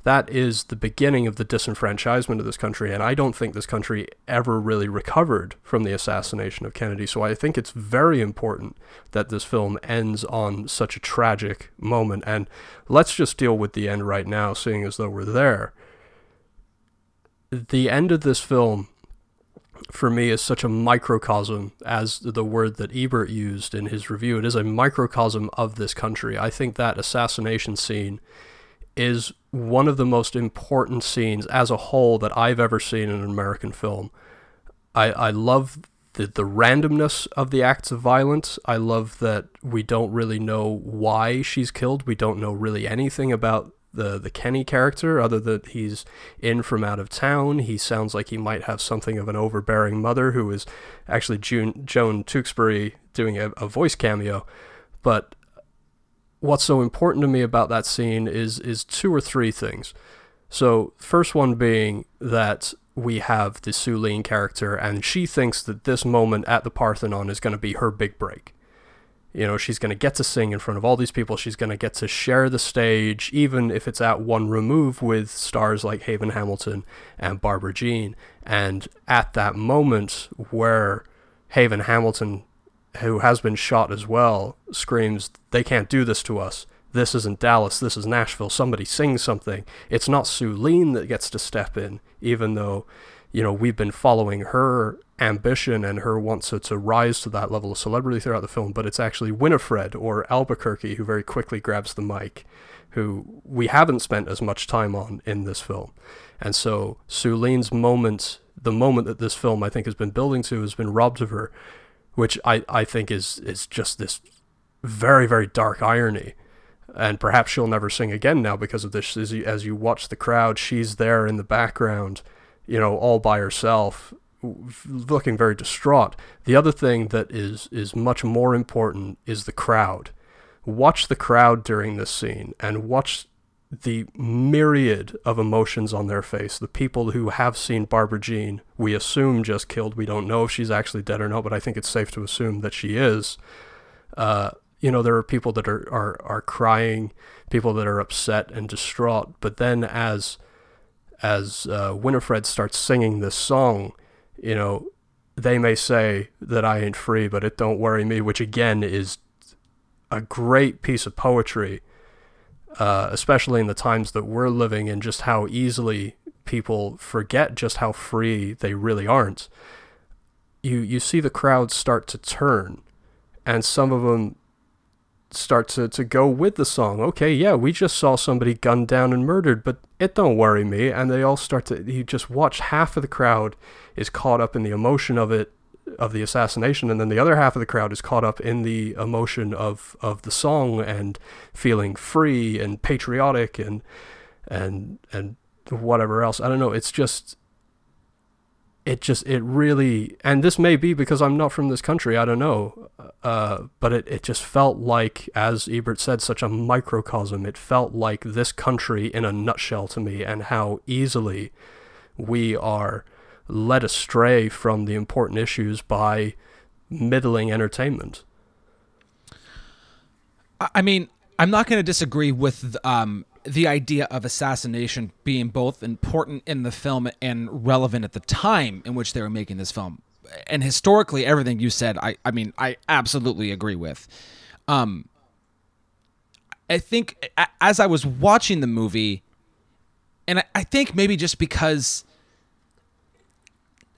that is the beginning of the disenfranchisement of this country. And I don't think this country ever really recovered from the assassination of Kennedy. So I think it's very important that this film ends on such a tragic moment. And let's just deal with the end right now, seeing as though we're there. The end of this film, for me, is such a microcosm, as the word that Ebert used in his review. It is a microcosm of this country. I think that assassination scene is one of the most important scenes as a whole that I've ever seen in an American film. I, I love the, the randomness of the acts of violence. I love that we don't really know why she's killed. We don't know really anything about the, the Kenny character other than he's in from out of town. He sounds like he might have something of an overbearing mother who is actually June, Joan Tewkesbury doing a, a voice cameo. But what's so important to me about that scene is is two or three things. So first one being that we have the Lean character, and she thinks that this moment at the Parthenon is going to be her big break. You know, she's going to get to sing in front of all these people. She's going to get to share the stage, even if it's at one remove with stars like Haven Hamilton and Barbara Jean. And at that moment where Haven Hamilton who has been shot as well, screams, They can't do this to us. This isn't Dallas. This is Nashville. Somebody sing something. It's not Sueleen that gets to step in, even though, you know, we've been following her ambition and her want to, to rise to that level of celebrity throughout the film, but it's actually Winifred or Albuquerque who very quickly grabs the mic, who we haven't spent as much time on in this film. And so Sueleen's moment, the moment that this film I think has been building to, has been robbed of her which I, I think is is just this very very dark irony. And perhaps she'll never sing again now because of this. As you, as you watch the crowd she's there in the background you know all by herself looking very distraught. The other thing that is is much more important is the crowd. Watch the crowd during this scene and watch the myriad of emotions on their face. The people who have seen Barbara Jean, we assume just killed. We don't know if she's actually dead or not, but I think it's safe to assume that she is. Uh, you know, there are people that are, are, are crying, people that are upset and distraught. But then as as uh, Winifred starts singing this song, you know, they may say that I ain't free, but it don't worry me, which again is a great piece of poetry uh, especially in the times that we're living in, just how easily people forget just how free they really aren't. You you see the crowd start to turn, and some of them start to, to go with the song. Okay, yeah, we just saw somebody gunned down and murdered, but it don't worry me. And they all start to you just watch half of the crowd is caught up in the emotion of it of the assassination and then the other half of the crowd is caught up in the emotion of of the song and feeling free and patriotic and and and whatever else. I don't know. It's just it just it really and this may be because I'm not from this country. I don't know, uh, but it it just felt like, as Ebert said, such a microcosm. It felt like this country in a nutshell to me, and how easily we are led astray from the important issues by middling entertainment. I mean, I'm not going to disagree with um, the idea of assassination being both important in the film and relevant at the time in which they were making this film. And historically, everything you said, I, I mean, I absolutely agree with. Um, I think as I was watching the movie, and I, I think maybe just because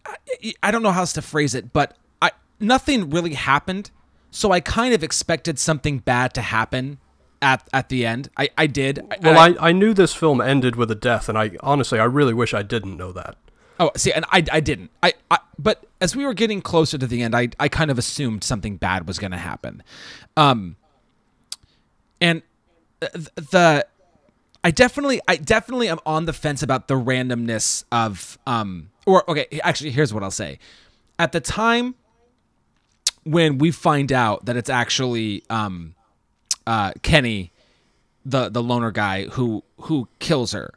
I, I don't know how else to phrase it, but I nothing really happened, so I kind of expected something bad to happen at at the end. I I did. Well, I, I, I knew this film ended with a death, and I honestly I really wish I didn't know that. Oh, see, and I, I didn't. I, I but as we were getting closer to the end, I I kind of assumed something bad was going to happen. Um and the, the I definitely I definitely am on the fence about the randomness of um or okay, actually here's what I'll say. At the time when we find out that it's actually um uh, Kenny, the the loner guy who who kills her.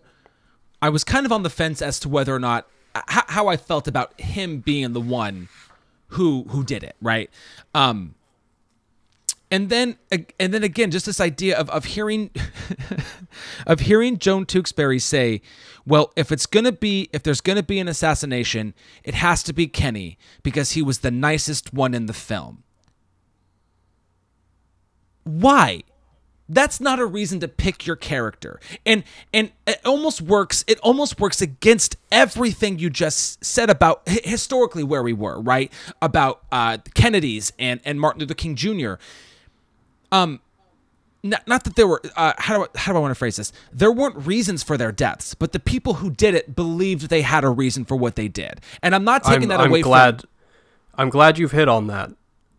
I was kind of on the fence as to whether or not how, how I felt about him being the one who who did it, right? Um, and then and then again, just this idea of of hearing (laughs) of hearing Joan Tewkesbury say, "Well, if it's gonna be if there's gonna be an assassination, it has to be Kenny because he was the nicest one in the film." Why? That's not a reason to pick your character. And and it almost works it almost works against everything you just said about historically where we were, right? About uh Kennedys and and Martin Luther King Jr. Um not, not that there were uh, how do I, how do I want to phrase this? There weren't reasons for their deaths, but the people who did it believed they had a reason for what they did. And I'm not taking I'm, that I'm away glad, from I'm glad you've hit on that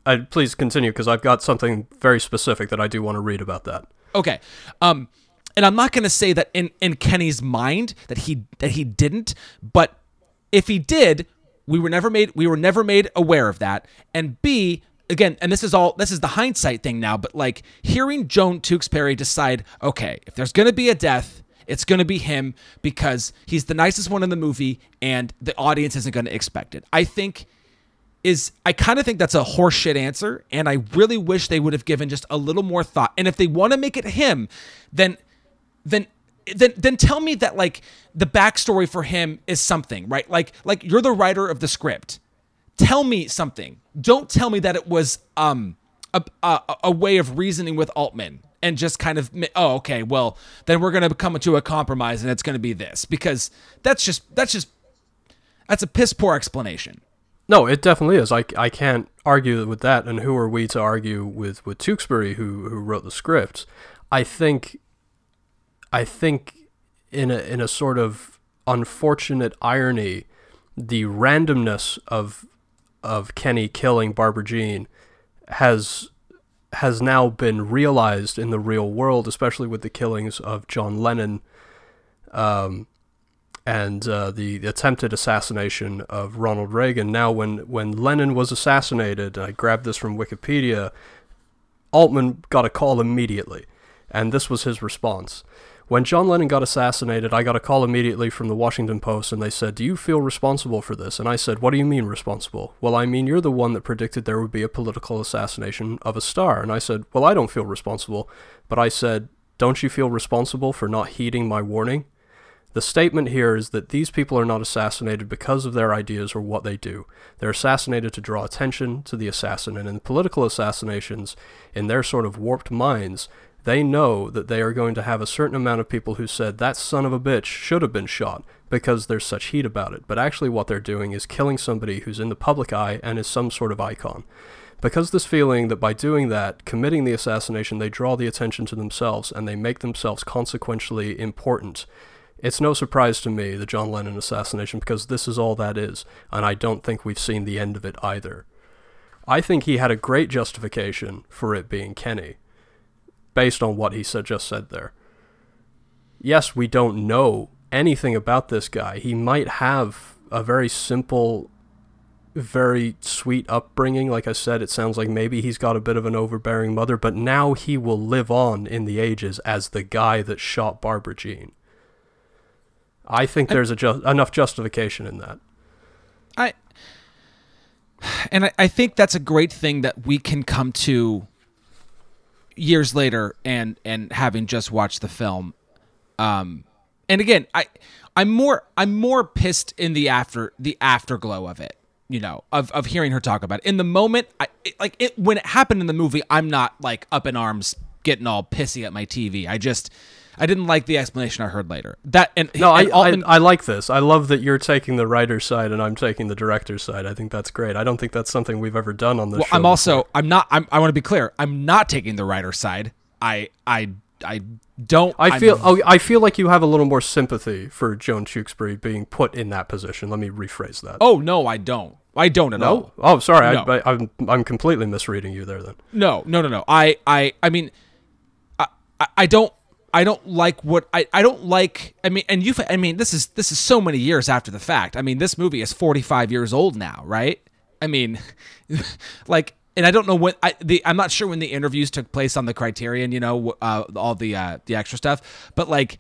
I, please continue because I've got something very specific that I do want to read about that. Okay. Um, and I'm not going to say that in, in Kenny's mind that he that he didn't, but if he did, we were never made we were never made aware of that. And B, again, and this is all this is the hindsight thing now, but like hearing Joan Tewkesbury decide, okay, if there's to be a death, it's to be him because he's the nicest one in the movie and the audience isn't to expect it. I think is I kind of think that's a horseshit answer, and I really wish they would have given just a little more thought. And if they want to make it him, then then then then tell me that like the backstory for him is something, right? Like like you're the writer of the script. Tell me something. Don't tell me that it was um a a, a way of reasoning with Altman and just kind of oh okay well then we're gonna come to a compromise and it's gonna be this because that's just that's just that's a piss poor explanation. No, it definitely is. I, I can't argue with that. And who are we to argue with, with Tewkesbury, who, who wrote the script? I think, I think in a, in a sort of unfortunate irony, the randomness of, of Kenny killing Barbara Jean has has now been realized in the real world, especially with the killings of John Lennon um, and uh, the, the, attempted assassination of Ronald Reagan. Now, when, when Lennon was assassinated, I grabbed this from Wikipedia, Altman got a call immediately, and this was his response. When John Lennon got assassinated, I got a call immediately from the Washington Post, and they said, Do you feel responsible for this? And I said, What do you mean responsible? Well, I mean, you're the one that predicted there would be a political assassination of a star. And I said, Well, I don't feel responsible. But I said, Don't you feel responsible for not heeding my warning? The statement here is that these people are not assassinated because of their ideas or what they do. They're assassinated to draw attention to the assassin, and in political assassinations, in their sort of warped minds, they know that they are going to have a certain amount of people who said, that son of a bitch should have been shot because there's such heat about it. But actually, what they're doing is killing somebody who's in the public eye and is some sort of icon. Because this feeling that by doing that, committing the assassination, they draw the attention to themselves and they make themselves consequentially important it's no surprise to me, the John Lennon assassination, because this is all that is, and I don't think we've seen the end of it either. I think he had a great justification for it being Kenny, based on what he said, just said there. Yes, we don't know anything about this guy. He might have a very simple, very sweet upbringing. Like I said, it sounds like maybe he's got a bit of an overbearing mother, but now he will live on in the ages as the guy that shot Barbara Jean. I think there's a ju- enough justification in that. I and I, I think that's a great thing that we can come to years later and and having just watched the film. Um and again, I I'm more I'm more pissed in the after the afterglow of it, you know, of of hearing her talk about it. In the moment, I it, like it when it happened in the movie, I'm not like up in arms getting all pissy at my TV. I just I didn't like the explanation I heard later. That and No, I, Altman- I I like this. I love that you're taking the writer's side and I'm taking the director's side. I think that's great. I don't think that's something we've ever done on this Well, show. I'm also I'm not I'm, I want to be clear. I'm not taking the writer's side. I I I don't. I feel oh, I feel like you have a little more sympathy for Joan Tewkesbury being put in that position. Let me rephrase that. Oh no, I don't. I don't at all. no? Oh, sorry. No. I, I, I'm I'm completely misreading you there. Then No, no, no, no. I I I mean, I I, I don't. I don't like what I, I don't like I mean and you I mean this is this is so many years after the fact. I mean this movie is 45 years old now, right? I mean (laughs) like and I don't know when I the I'm not sure when the interviews took place on the Criterion, you know, uh, all the uh, the extra stuff, but like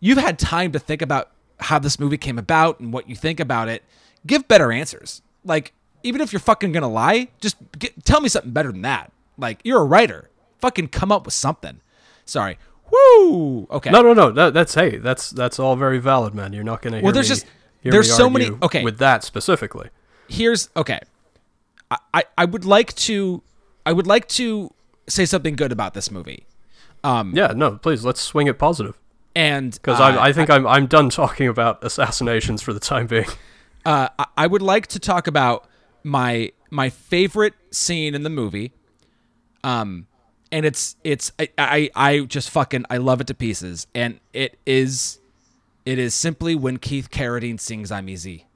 you've had time to think about how this movie came about and what you think about it. Give better answers. Like even if you're fucking gonna lie, just get, tell me something better than that. Like you're a writer, fucking come up with something. Sorry. Woo. Okay. no, no, no. That, that's hey, that's that's all very valid, man. You're not going to. Well, there's me, just- there's so many- okay. with that specifically. here's okay. I, I I would like to I would like to say something good about this movie. Um Yeah, no, please let's swing it positive. and because uh, I I think I, am I'm done talking about assassinations for the time being. (laughs) uh, I- I would like to talk about my my favorite scene in the movie. Um, and it's it's I, I I just fucking I love it to pieces, and it is it is simply when Keith Carradine sings "I'm Easy."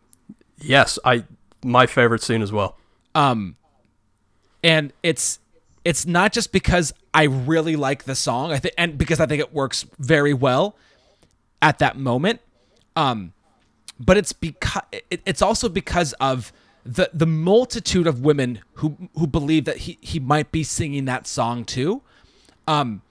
Yes, I my favorite scene as well. Um, and it's it's not just because I really like the song, I think, and because I think it works very well at that moment. Um, but it's because it, it's also because of the the multitude of women who who believe that he he might be singing that song too. Um,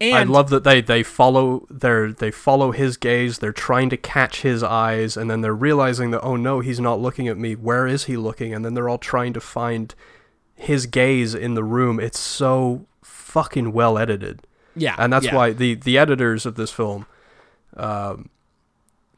and I love that they they follow their they follow his gaze. They're trying to catch his eyes, and then they're realizing that oh no, he's not looking at me. Where is he looking? And then they're all trying to find his gaze in the room. It's so fucking well edited, yeah, and that's yeah. why the the editors of this film,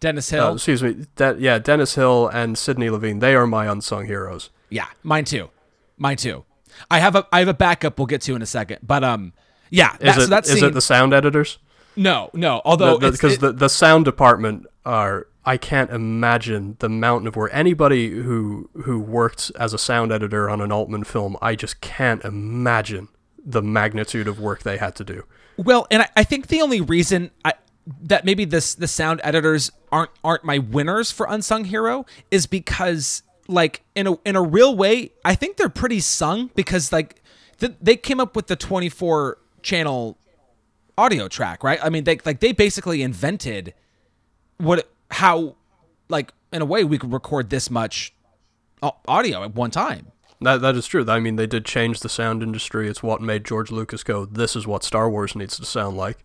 Dennis uh, Hill. excuse me, De- yeah, Dennis Hill and Sidney Levin, they are my unsung heroes. Yeah, mine too. Mine too. I have a I have a backup we'll get to in a second. But um yeah, Is that, so it that is scene it the sound editors? No, no. Although because it- the, the sound department are I can't imagine the mountain of work. Anybody who who worked as a sound editor on an Altman film, I just can't imagine the magnitude of work they had to do. Well, and I, I think the only reason I, that maybe this the sound editors aren't aren't my winners for unsung hero is because like in a in a real way I think they're pretty sung because like th- they came up with the 24 channel audio track right I mean they like they basically invented what how like in a way we could record this much audio at one time That that is true. I mean, they did change the sound industry. It's what made George Lucas go, "This is what Star Wars needs to sound like."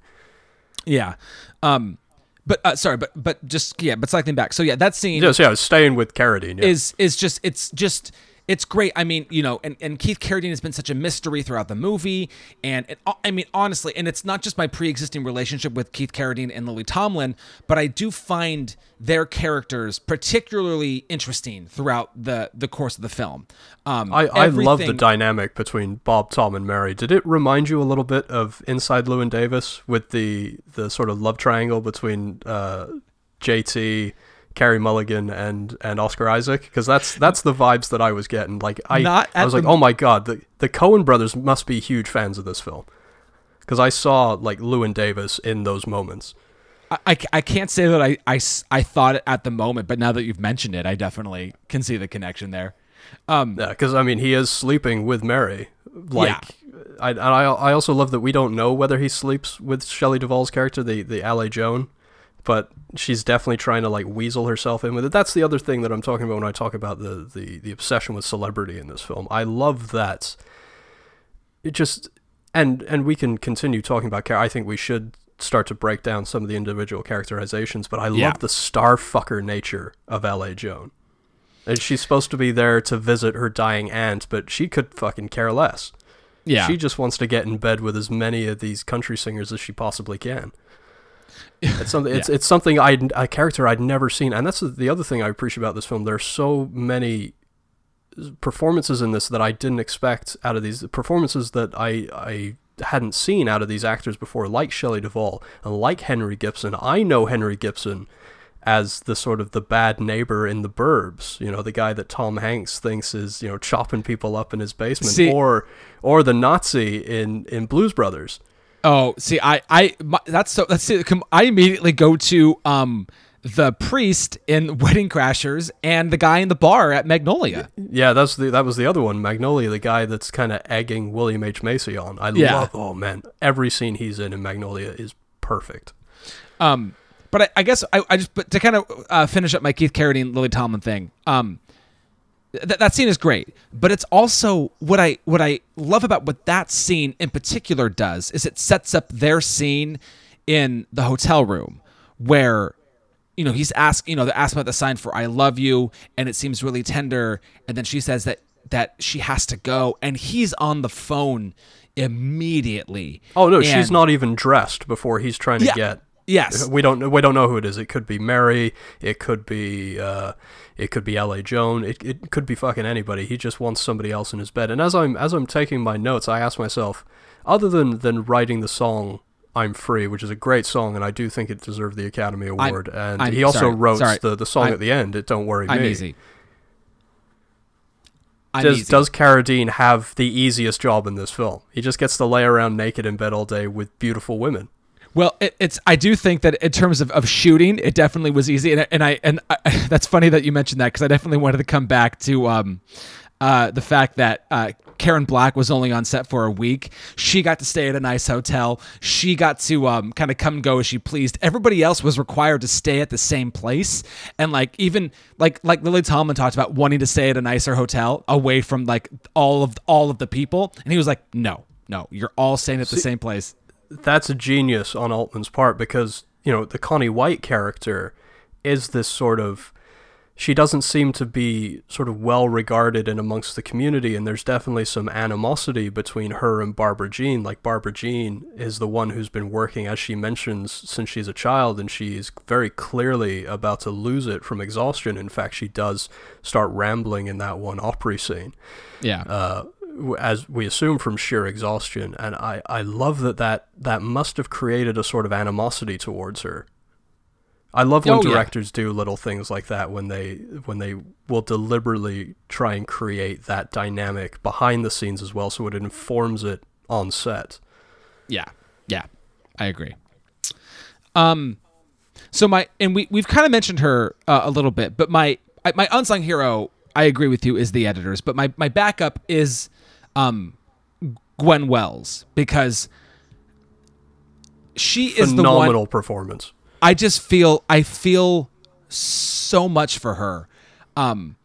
Yeah um but uh, sorry but but just yeah but cycling back so yeah that scene Yes, yeah, staying with Carradine. Yeah. is is just it's just it's great. I mean, you know, and, and Keith Carradine has been such a mystery throughout the movie, and it, I mean, honestly, and it's not just my pre-existing relationship with Keith Carradine and Lily Tomlin, but I do find their characters particularly interesting throughout the the course of the film. Um, I, I love the dynamic between Bob, Tom, and Mary. Did it remind you a little bit of Inside Llewyn Davis with the the sort of love triangle between uh, JT, Carey Mulligan, and and Oscar Isaac? Because that's that's the vibes that I was getting. Like I, I was like, oh my god, the the Coen brothers must be huge fans of this film. Because I saw like Llewyn Davis in those moments. I, I, I can't say that I, I, I thought it at the moment, but now that you've mentioned it, I definitely can see the connection there. Um, Yeah, because I mean, he is sleeping with Mary. Like, I, and I I also love that we don't know whether he sleeps with Shelley Duvall's character, the the L.A. Joan. But she's definitely trying to like weasel herself in with it. That's the other thing that I'm talking about when I talk about the the, the obsession with celebrity in this film. I love that. It just and and we can continue talking about. Care. I think we should start to break down some of the individual characterizations, but I Yeah. love the star fucker nature of L.A. Joan. And she's supposed to be there to visit her dying aunt, but she could fucking care less. Yeah. She just wants to get in bed with as many of these country singers as she possibly can. (laughs) It's something. It's it's something I a character I'd never seen, and that's the other thing I appreciate about this film. There's so many performances in this that I didn't expect out of these performances that I I hadn't seen out of these actors before, like Shelley Duvall and like Henry Gibson. I know Henry Gibson as the sort of the bad neighbor in the Burbs, you know, the guy that Tom Hanks thinks is you know chopping people up in his basement, See- or or the Nazi in in Blues Brothers. Oh, see, I, I, my, that's so. That's it. Com- I immediately go to um the priest in (laughs) Wedding Crashers and the guy in the bar at Magnolia. Yeah, that's the that was the other one, Magnolia, the guy that's kind of egging William H Macy on. I Yeah. love. Oh man, every scene he's in in Magnolia is perfect. Um, but I, I guess I, I just but to kind of uh, finish up my Keith Carradine Lily Tomlin thing. Um, th- that scene is great, but it's also what I what I love about what that scene in particular does is it sets up their scene in the hotel room where you know he's asked you know they're about the sign for I love you and it seems really tender and then she says that that she has to go and he's on the phone immediately. Oh no, she's not even dressed before he's trying to Yeah. get. Yes. We don't we don't know who it is. It could be Mary. It could be uh, it could be L.A. Joan. It, it could be fucking anybody. He just wants somebody else in his bed. And as I'm as I'm taking my notes, I ask myself, other than than writing the song "I'm Free," which is a great song, and I do think it deserved the Academy Award. and I'm he also sorry, wrote sorry. the the song I'm- at the end. It don't worry I'm me. easy. Does does Carradine have the easiest job in this film? He just gets to lay around naked in bed all day with beautiful women. Well, it, it's. I do think that in terms of, of shooting, it definitely was easy, and, I- and I and I, (laughs) that's funny that you mentioned that because I definitely wanted to come back to um, uh, the fact that uh, Karen Black was only on set for a week. She got to stay at a nice hotel. She got to um, kind of come and go as she pleased. Everybody else was required to stay at the same place, and like even like like Lily Tomlin talked about wanting to stay at a nicer hotel away from like all of all of the people, and he was like, no, no, you're all staying at the same place. That's a genius on Altman's part because you know the Connie White character is this sort of she doesn't seem to be sort of well regarded in amongst the community and there's definitely some animosity between her and Barbara Jean. Like Barbara Jean is the one who's been working as she mentions since she's a child and she's very clearly about to lose it from exhaustion. In fact she does start rambling in that one Opry scene. Yeah. uh, as we assume from sheer exhaustion. And I, I love that, that that must have created a sort of animosity towards her. I love when Oh, yeah. directors do little things like that when they when they will deliberately try and create that dynamic behind the scenes as well, so it informs it on set. Yeah, yeah, I agree. Um, so my and we we've kind of mentioned her uh, a little bit, but my my unsung hero, I agree with you, is the editors. But my my backup is, um, Gwen Welles because she is the. Phenomenal performance. I just feel I feel so much for her. Um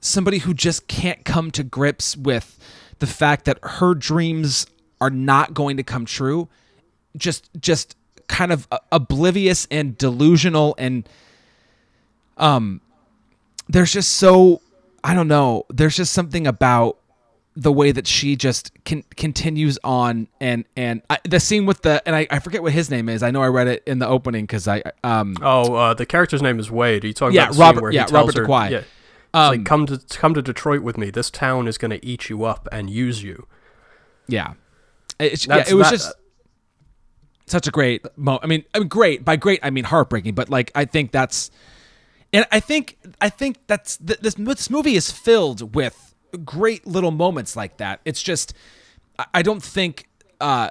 somebody who just can't come to grips with the fact that her dreams are not going to come true. Just just kind of uh, oblivious and delusional and um there's just so I don't know, there's just something about the way that she just con- continues on and and I, the scene with the and I, I forget what his name is. I know I read it in the opening because I um Oh, uh, the character's name is Wade. Are you talking Yeah, about Robert- yeah, Robert her, DoQui. Yeah, it's Um, like come to come to Detroit with me. This town is going to eat you up and use you. yeah, It's- yeah it was that- just such a great mo. I mean, I mean, great by great I mean heartbreaking, but like I think that's and I think I think that's th- this this movie is filled with great little moments like that. It's just I- don't think uh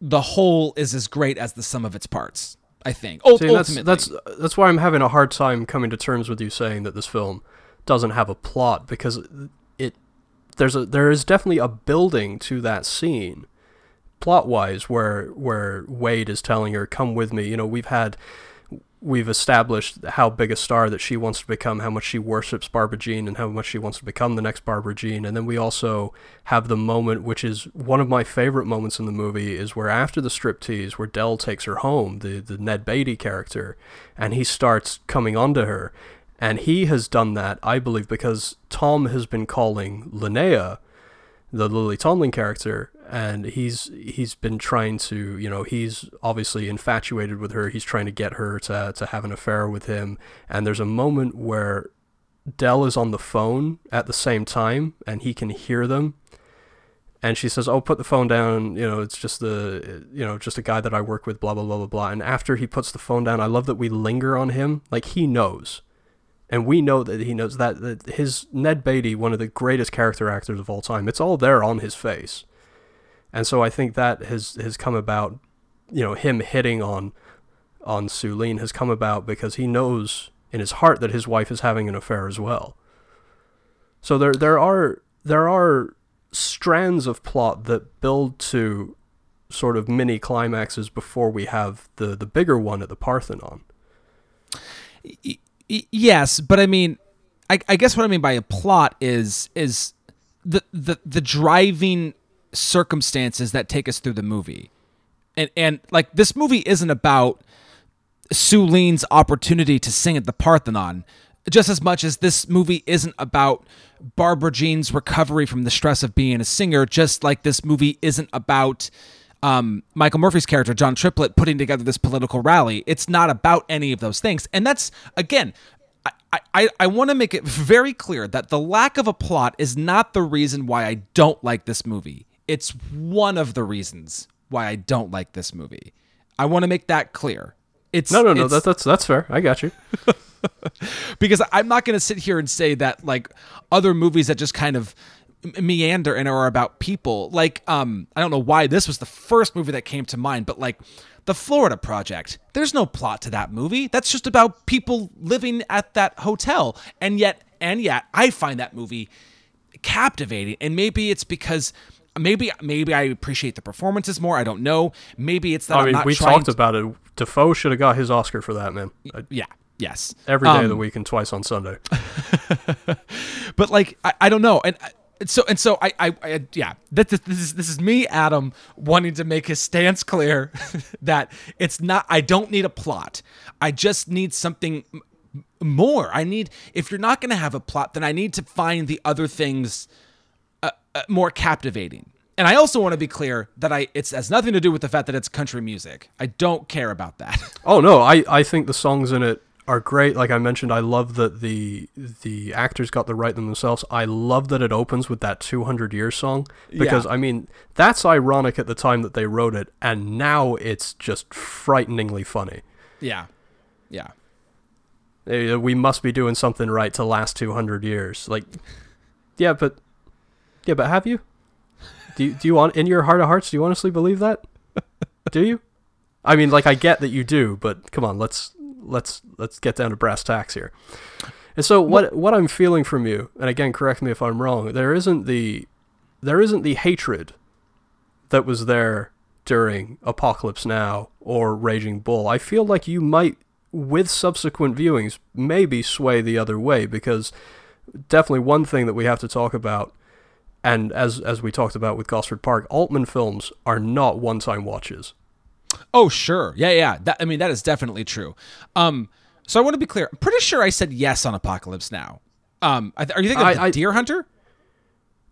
the whole is as great as the sum of its parts. I think. See, that's ultimately, that's that's why I'm having a hard time coming to terms with you saying that this film doesn't have a plot because it there's a there is definitely a building to that scene plot wise where where Wade is telling her come with me you know we've had we've established how big a star that she wants to become, how much she worships Barbara Jean, and how much she wants to become the next Barbara Jean. And then we also have the moment, which is one of my favorite moments in the movie, is where after the striptease, where Dell takes her home, the, the Ned Beatty character, and he starts coming onto her. And he has done that, I believe, because Tom has been calling Linnea, the Lily Tomlin character, and he's he's been trying to you know he's obviously infatuated with her. He's trying to get her to to have an affair with him. And there's a moment where Dell is on the phone at the same time and he can hear them. And she says oh put the phone down. You know it's just the you know just a guy that I work with blah blah blah blah blah. And after he puts the phone down I love that we linger on him. Like he knows and we know that he knows that, that his Ned Beatty one of the greatest character actors of all time it's all there on his face and so I think that has has come about, you know, him hitting on on Sueleen has come about because he knows in his heart that his wife is having an affair as well. So there there are there are strands of plot that build to sort of mini climaxes before we have the the bigger one at the Parthenon. Yes, but I mean, I, I guess what I mean by a plot is is the the the driving circumstances that take us through the movie. And and like this movie isn't about Sueleen's opportunity to sing at the Parthenon just as much as this movie isn't about Barbara Jean's recovery from the stress of being a singer, just like this movie isn't about um, Michael Murphy's character, John Triplett, putting together this political rally. It's not about any of those things. And that's, again, I, I, I want to make it very clear that the lack of a plot is not the reason why I don't like this movie it's one of the reasons why I don't like this movie. I want to make that clear. It's no, no, no. That, that's that's fair. I got you. (laughs) because I'm not going to sit here and say that like other movies that just kind of meander and are about people. Like, um, I don't know why this was the first movie that came to mind, but like the Florida Project. There's no plot to that movie. That's just about people living at that hotel. And yet, and yet, I find that movie captivating. And maybe it's because maybe maybe I appreciate the performances more. I don't know. Maybe it's that I mean, we talked to... about it. Dafoe should have got his Oscar for that, man. yeah. Yes. Every day um, of the um, week and twice on Sunday. (laughs) but like, I, I don't know, and so and so I, I, I yeah this, this is this is me Adam wanting to make his stance clear (laughs) that it's not I don't need a plot I just need something more I need if you're not going to have a plot then I need to find the other things uh, uh, more captivating. And I also want to be clear that I it has nothing to do with the fact that it's country music. I don't care about that. (laughs) Oh no, I, I think the songs in it are great. Like I mentioned, I love that the the actors got to write them themselves. I love that it opens with that 200 year song because yeah. I mean that's ironic at the time that they wrote it, and now it's just frighteningly funny. Yeah, yeah. Eh, eh, we must be doing something right to last 200 years. Like, yeah, but yeah, but have you? Do you, do you want in your heart of hearts? Do you honestly believe that? do you? I mean, like I get that you do, but come on, let's let's let's get down to brass tacks here. And so what what I'm feeling from you, and again, correct me if I'm wrong. There isn't the there isn't the hatred that was there during Apocalypse Now or Raging Bull. I feel like you might, with subsequent viewings, maybe sway the other way because definitely one thing that we have to talk about and as as we talked about with Gosford Park, Altman films are not one-time watches. Oh, sure. Yeah, yeah. That, I mean, that is definitely true. Um, so I want to be clear. I'm pretty sure I said yes on Apocalypse Now. Um, are you thinking of I, Deer Hunter?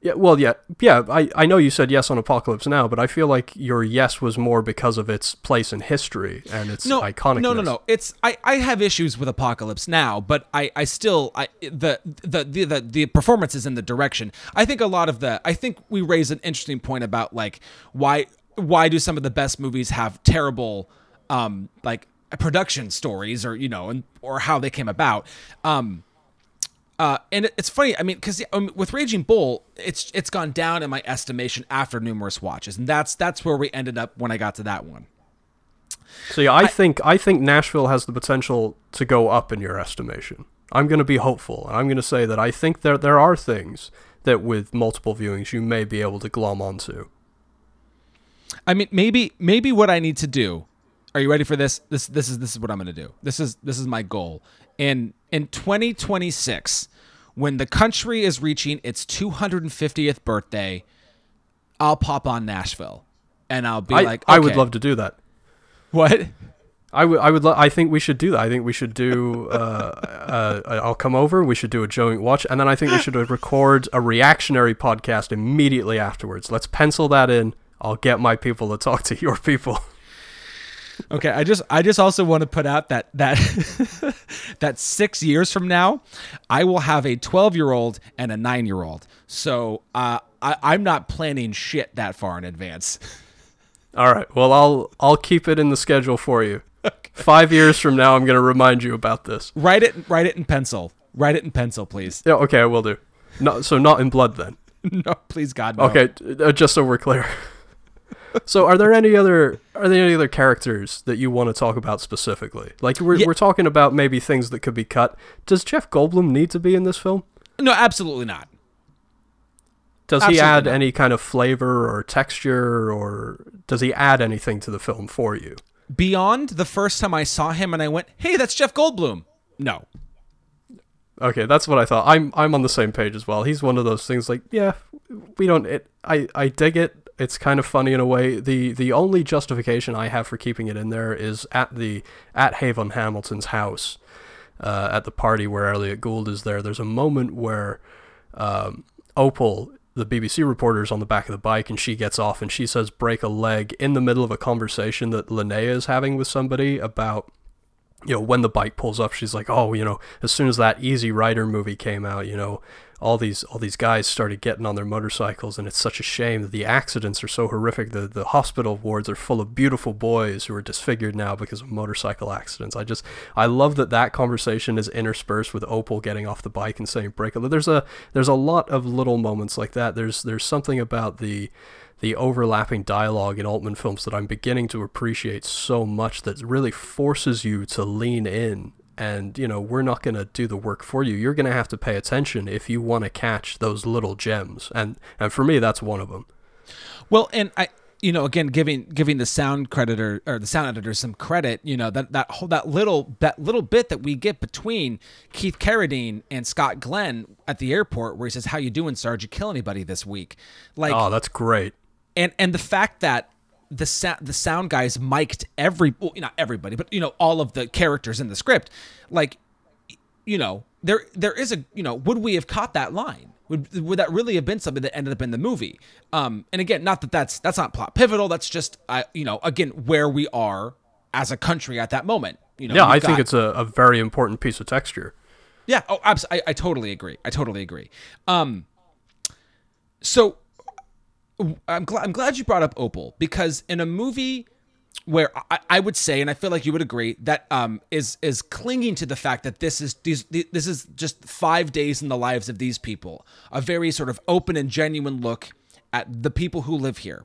Yeah, well, yeah, yeah. I, I know you said yes on Apocalypse Now, but I feel like your yes was more because of its place in history and its no, iconic. No, no, no. It's I, I have issues with Apocalypse Now, but I, I still I the, the the the the performances in the direction. I think a lot of the I think we raise an interesting point about like why why do some of the best movies have terrible um like production stories or you know and or how they came about. Um uh, and it's funny. I mean, because um, with Raging Bull, it's it's gone down in my estimation after numerous watches, and that's that's where we ended up when I got to that one. So yeah, I, I think I think Nashville has the potential to go up in your estimation. I'm going to be hopeful, and I'm going to say that I think there there are things that with multiple viewings you may be able to glom onto. I mean, maybe maybe what I need to do Are you ready for this? This this is this is what I'm going to do. This is this is my goal. In in 2026, when the country is reaching its 250th birthday, I'll pop on Nashville, and I'll be I, like, I would love to do that. what? I would, I would, lo- I think we should do that. I think we should do. (laughs) Uh, uh, I'll come over. We should do a joint watch, and then I think we should record a reactionary podcast immediately afterwards. Let's pencil that in. I'll get my people to talk to your people. Okay, I just I just also want to put out that that (laughs) that six years from now, I will have a 12 year old and a nine year old. So uh, I, I'm not planning shit that far in advance. (laughs) All right. Well, I'll I'll keep it in the schedule for you. Five years from now, I'm going to remind you about this. write it write it in pencil. Write it in pencil, please. Yeah. Okay, I will do. No, so not in blood then. (laughs) no, please God. No. Okay, uh, just so we're clear. So, are there any other are there any other characters that you want to talk about specifically? Like we're Yeah. we're talking about maybe things that could be cut. Does Jeff Goldblum need to be in this film? No, absolutely not. Does he add not. any kind of flavor or texture, or does he add anything to the film for you? Beyond the first time I saw him and I went, "Hey, that's Jeff Goldblum." No. Okay, that's what I thought. I'm I'm on the same page as well. He's one of those things like, yeah, we don't it I I dig it. It's kind of funny in a way. The the only justification I have for keeping it in there is at the at Haven Hamilton's house. Uh, at the party where Elliot Gould is there, there's a moment where um, Opal, the BBC reporter, is on the back of the bike and she gets off and she says break a leg in the middle of a conversation that Linnea is having with somebody about you know, when the bike pulls up, she's like, "Oh, you know, as soon as that Easy Rider movie came out, you know, all these all these guys started getting on their motorcycles, and it's such a shame that the accidents are so horrific. The the hospital wards are full of beautiful boys who are disfigured now because of motorcycle accidents. I just I love that that conversation is interspersed with Opal getting off the bike and saying break leg. There's a there's a lot of little moments like that. There's there's something about the the overlapping dialogue in Altman films that I'm beginning to appreciate so much that really forces you to lean in. And, you know, we're not going to do the work for you. You're going to have to pay attention if you want to catch those little gems. And, and for me, that's one of them. Well, and I, you know, again, giving giving the sound creditor or the sound editor some credit, you know, that that whole that little that little bit that we get between Keith Carradine and Scott Glenn at the airport, where he says, "How you doing, sir? Did you kill anybody this week?" Like, Oh, that's great. and and the fact that the sa- the sound guys mic'd every well, not everybody, but you know, all of the characters in the script, like, you know, there there is a you know, would we have caught that line? Would would that really have been something that ended up in the movie? Um, and again, not that that's that's not plot pivotal. That's just I you know again where we are as a country at that moment. You know, Yeah, I think it's a, a very important piece of texture. yeah. Oh, abs- I, I totally agree. I totally agree. Um, so I'm glad I'm glad you brought up Opal because in a movie where I, I would say, and I feel like you would agree, that um is is clinging to the fact that this is these this is just five days in the lives of these people, a very sort of open and genuine look at the people who live here.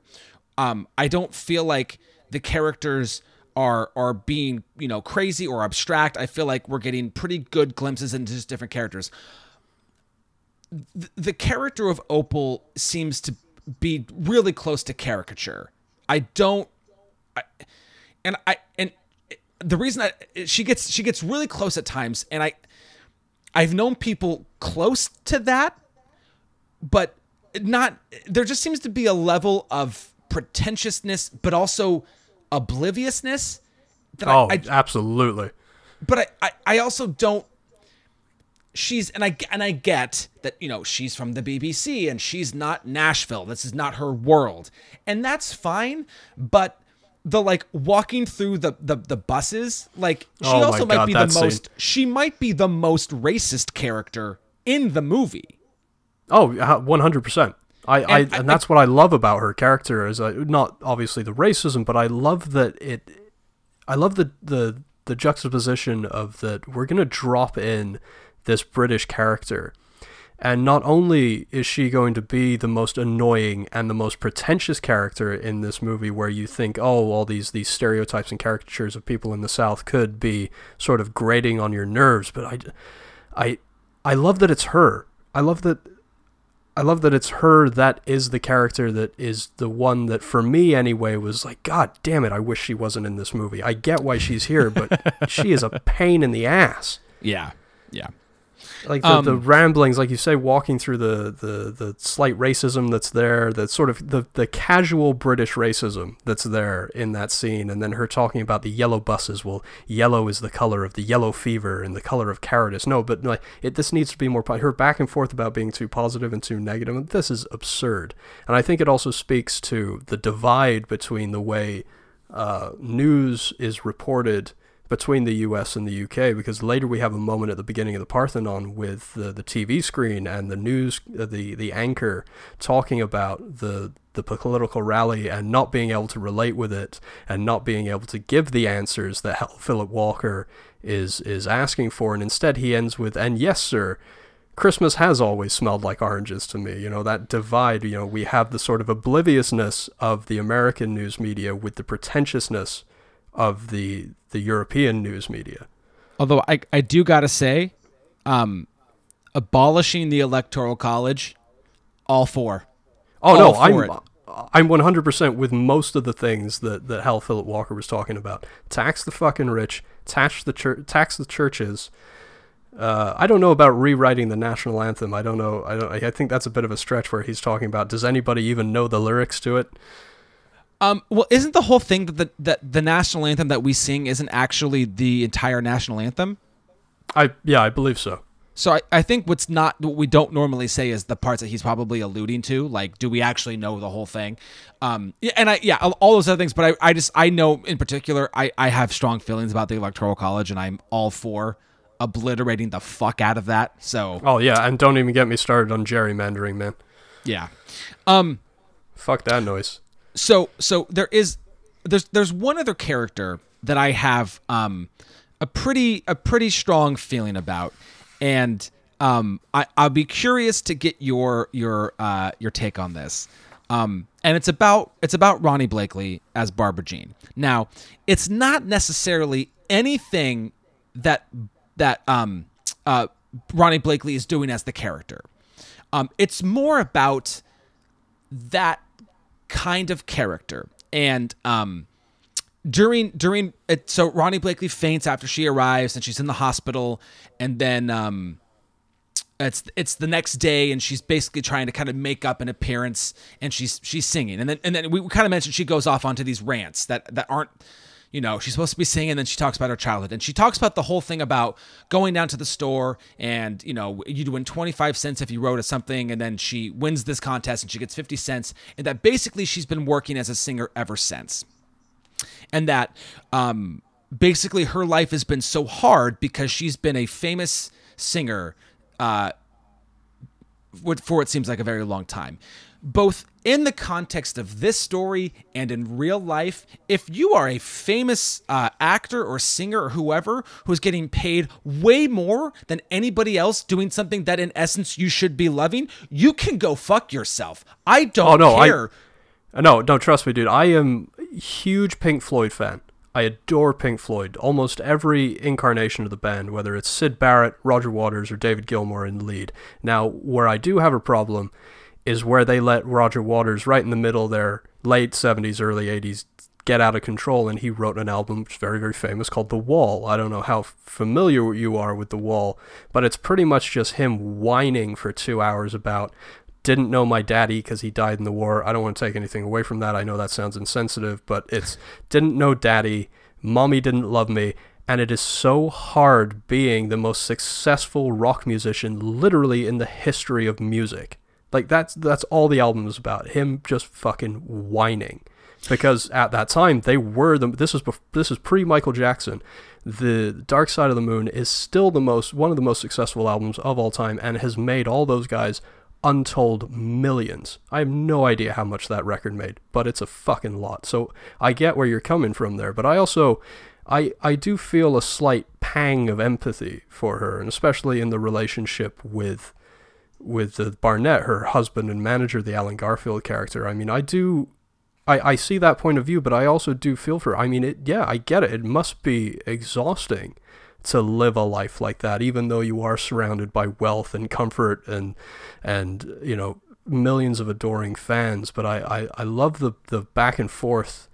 Um, I don't feel like the characters are are being you know crazy or abstract. I feel like we're getting pretty good glimpses into just different characters. The, the character of Opal seems to be really close to caricature. I don't, I, and I and the reason I she gets she gets really close at times, and I I've known people close to that, but not. There just seems to be a level of pretentiousness, but also obliviousness that Oh, I, I absolutely. but I, I, I also don't she's and I and I get that you know she's from the BBC and she's not Nashville this is not her world and that's fine but the like walking through the the, the buses like she Oh also might God, be the scene. most she might be the most racist character in the movie Oh, one hundred percent. I, I And I- that's what I love about her character is uh, not obviously the racism, but I love that it. I love the the the juxtaposition of that we're gonna drop in this British character, and not only is she going to be the most annoying and the most pretentious character in this movie, where you think, oh, all these these stereotypes and caricatures of people in the South could be sort of grating on your nerves, but I, I, I love that it's her. I love that I love that it's her that is the character that is the one that for me anyway was like god damn it I wish she wasn't in this movie. I get why she's here but (laughs) she is a pain in the ass. Yeah. Yeah. Like the, the Um, ramblings like you say walking through the, the the slight racism that's there, that sort of the the casual British racism that's there in that scene and then her talking about the yellow buses, well yellow is the color of the yellow fever and the color of cowardice. No, but like it this needs to be more her back and forth about being too positive and too negative. This is absurd. And I think it also speaks to the divide between the way uh, news is reported between the US and the UK because later we have a moment at the beginning of the Parthenon with the, the TV screen and the news uh, the the anchor talking about the the political rally and not being able to relate with it and not being able to give the answers that Philip Walker is is asking for and instead he ends with and yes sir Christmas has always smelled like oranges to me. You know, that divide, you know, we have the sort of obliviousness of the American news media with the pretentiousness of the the European news media. Although I, I do gotta say, um, abolishing the electoral college, all for. Oh All no, for I'm I'm 100% with most of the things that that Hal Philip Walker was talking about. Tax the fucking rich, tax the church, tax the churches. Uh, I don't know about rewriting the national anthem. I don't know. I don't. I think that's a bit of a stretch where he's talking about. Does anybody even know the lyrics to it? Um, well, isn't the whole thing that the that the national anthem that we sing isn't actually the entire national anthem? I yeah, I believe so. So I, I think what's not what we don't normally say is the parts that he's probably alluding to. Like, do we actually know the whole thing? Um, yeah, and I yeah, all- all those other things. But I, I just I know in particular I I have strong feelings about the electoral college, and I'm all for obliterating the fuck out of that. So Oh yeah, and don't even get me started on gerrymandering, man. yeah, um, Fuck that noise. So so there is there's there's one other character that I have um a pretty a pretty strong feeling about, and um I I'll be curious to get your your uh your take on this. Um, and it's about it's about Ronee Blakley as Barbara Jean. Now, it's not necessarily anything that that um uh Ronee Blakley is doing as the character. Um, it's more about that kind of character. And um during during it, so Ronee Blakley faints after she arrives and she's in the hospital. And then um it's it's the next day and she's basically trying to kind of make up an appearance and she's she's singing. And then and then we kind of mentioned she goes off onto these rants that that aren't you know she's supposed to be singing and then she talks about her childhood. And she talks about the whole thing about going down to the store and you know you'd win 25 cents if you wrote a something and then she wins this contest and she gets 50 cents and that basically she's been working as a singer ever since. And that um, basically her life has been so hard because she's been a famous singer uh, for what seems like a very long time. Both in the context of this story and in real life, if you are a famous uh, actor or singer or whoever who's getting paid way more than anybody else doing something that in essence you should be loving, you can go fuck yourself. I don't Oh, no, I- care. Uh, No, no, trust me, dude. I am a huge Pink Floyd fan. I adore Pink Floyd. Almost every incarnation of the band, whether it's Syd Barrett, Roger Waters, or David Gilmour in the lead. Now, where I do have a problem is where they let Roger Waters right in the middle there, late 70s, early 80s, get out of control, and he wrote an album which is very, very famous called The Wall. I don't know how familiar you are with The Wall, but it's pretty much just him whining for two hours about didn't know my daddy because he died in the war. I don't want to take anything away from that. I know that sounds insensitive, but it's didn't know daddy. Mommy didn't love me. And it is so hard being the most successful rock musician literally in the history of music. Like that's that's all the album is about. Him just fucking whining. Because at that time they were the this is bef- this is pre Michael Jackson. The Dark Side of the Moon is still the most one of the most successful albums of all time and has made all those guys untold millions. I have no idea how much that record made, but it's a fucking lot. So I get where you're coming from there, but I also I I do feel a slight pang of empathy for her, and especially in the relationship with with the Barnett, her husband and manager, the Allen Garfield character. I mean, I do I, I see that point of view, but I also do feel for her. I mean, it yeah, I get it. It must be exhausting to live a life like that, even though you are surrounded by wealth and comfort and and you know millions of adoring fans. But I, I, I love the the back and forth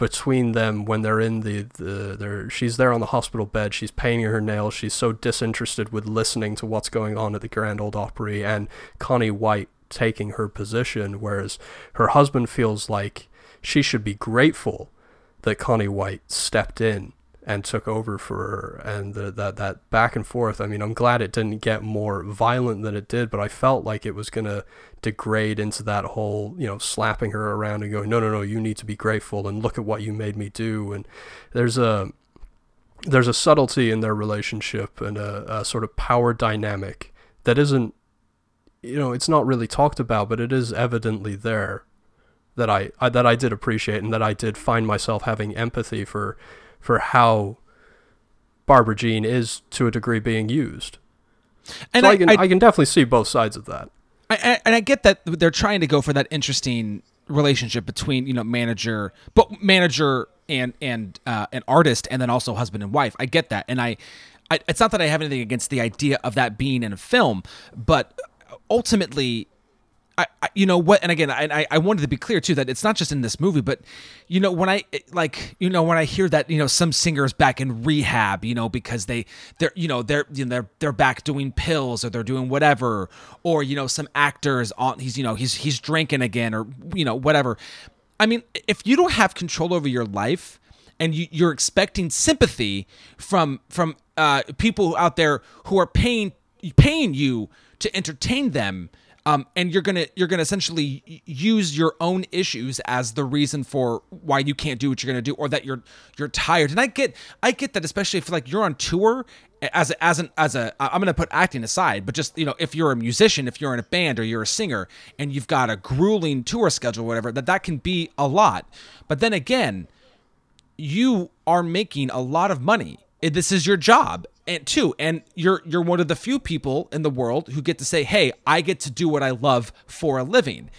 between them when they're in the, the they're, she's there on the hospital bed she's painting her nails she's so disinterested with listening to what's going on at the grand old opry and connie white taking her position whereas her husband feels like she should be grateful that connie white stepped in and took over for her and the, that that back and forth i mean i'm glad it didn't get more violent than it did but i felt like it was going to degrade into that whole you know slapping her around and going no no no you need to be grateful and look at what you made me do. And there's a there's a subtlety in their relationship and a, a sort of power dynamic that isn't you know it's not really talked about but it is evidently there that I, I that I did appreciate and that I did find myself having empathy for for how Barbara Jean is to a degree being used. And so I, I, can I, I, can definitely see both sides of that. I, and I get that they're trying to go for that interesting relationship between you know manager, but manager and and uh, an artist, and then also husband and wife. I get that, and I, I it's not that I have anything against the idea of that being in a film, but ultimately I, I, you know what and again I, I wanted to be clear too that it's not just in this movie but you know when i like you know when i hear that you know some singers back in rehab you know because they they're you know they're you know they're they're back doing pills or they're doing whatever or you know some actors on he's you know he's he's drinking again or you know whatever. I mean if you don't have control over your life and you, you're expecting sympathy from from uh, people out there who are paying paying you to entertain them um, and you're gonna you're gonna essentially use your own issues as the reason for why you can't do what you're gonna do, or that you're you're tired. And I get I get that, especially if like you're on tour as as an as a I'm gonna put acting aside, but just you know if you're a musician, if you're in a band or you're a singer, and you've got a grueling tour schedule, whatever, that that can be a lot. But then again, you are making a lot of money. This is your job, and two and you're you're one of the few people in the world who get to say hey i get to do what i love for a living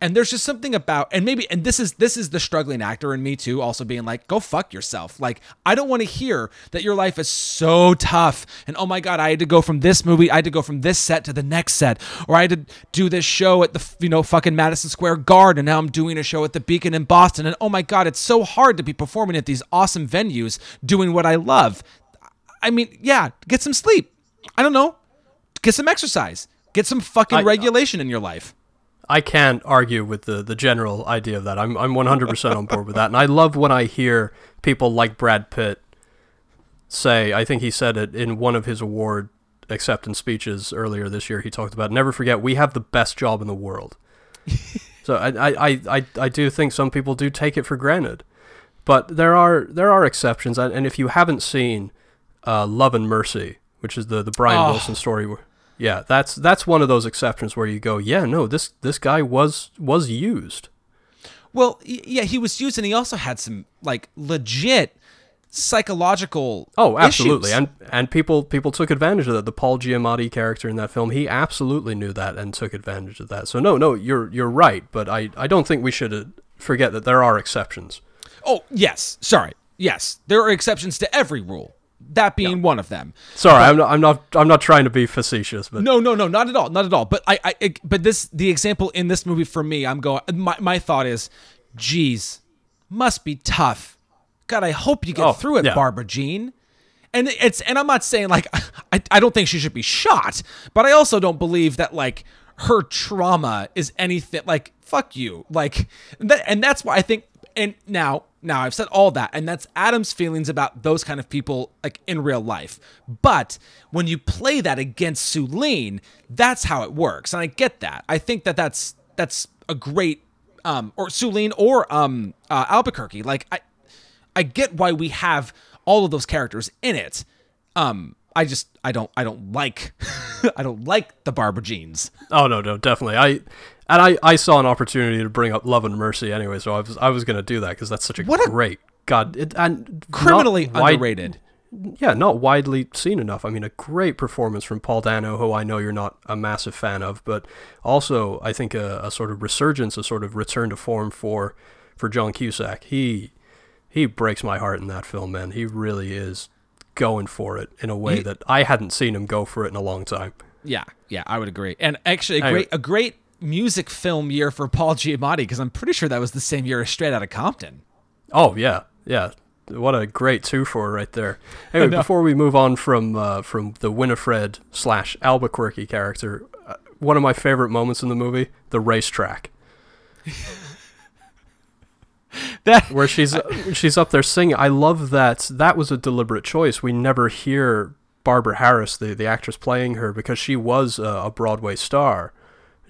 and there's just something about and maybe and this is this is the struggling actor in me too also being like go fuck yourself like i don't want to hear that your life is so tough and oh my god i had to go from this movie i had to go from this set to the next set or i had to do this show at the you know fucking madison square garden and now i'm doing a show at the beacon in boston and oh my god it's so hard to be performing at these awesome venues doing what i love I mean, yeah, get some sleep. I don't know. Get some exercise. Get some fucking I, uh, regulation in your life. I can't argue with the the general idea of that. I'm I'm 100% on board with that. And I love when I hear people like Brad Pitt say, I think he said it in one of his award acceptance speeches earlier this year. He talked about never forget we have the best job in the world. (laughs) so I, I, I, I do think some people do take it for granted, but there are there are exceptions. And if you haven't seen uh, Love and Mercy, which is the the Brian oh. Wilson story. Where, yeah, that's that's one of those exceptions where you go, yeah, no, this this guy was was used. Well, yeah, he was used, and he also had some like legit psychological. Oh, absolutely, issues. and and people people took advantage of that. The Paul Giamatti character in that film, he absolutely knew that and took advantage of that. So no, no, you're you're right, but I I don't think we should uh, forget that there are exceptions. Oh yes, sorry, yes, there are exceptions to every rule that being yeah. one of them. Sorry, but, I'm not. I'm not. I'm not trying to be facetious, but no, no, no, not at all, not at all. But I, I, it, but this, the example in this movie for me, I'm going. My, my thought is, geez, must be tough. God, I hope you get oh, through it, yeah. Barbara Jean. And it's, and I'm not saying like, (laughs) I, I don't think she should be shot, but I also don't believe that like her trauma is anything like fuck you, like, that, and that's why I think. And now now, I've said all that, and that's Adam's feelings about those kind of people like in real life. But when you play that against Sueleen, that's how it works, and I get that. I think that that's that's a great um or Sueleen or um uh, Albuquerque. Like I I get why we have all of those characters in it. Um I just I don't I don't like (laughs) I don't like the Barbara Jeans. Oh no, no, definitely. I and I, I saw an opportunity to bring up Love and Mercy anyway, so I was I was going to do that because that's such a what great a God it, and criminally wide, underrated. Yeah, not widely seen enough. I mean, a great performance from Paul Dano, who I know you're not a massive fan of, but also I think a, a sort of resurgence, a sort of return to form for for John Cusack. He he breaks my heart in that film, man. He really is going for it in a way He- that I hadn't seen him go for it in a long time. Yeah, yeah, I would agree. And actually, a great a great music film year for Paul Giamatti because I'm pretty sure that was the same year as Straight Outta Compton. Oh yeah, yeah. What a great two for right there. Anyway, (laughs) before we move on from uh, from the Winifred slash Albuquerque character, uh, one of my favorite moments in the movie, the racetrack, (laughs) That where she's she's up there singing. I love that. That was a deliberate choice. We never hear Barbara Harris, the the actress playing her, because she was a, a Broadway star,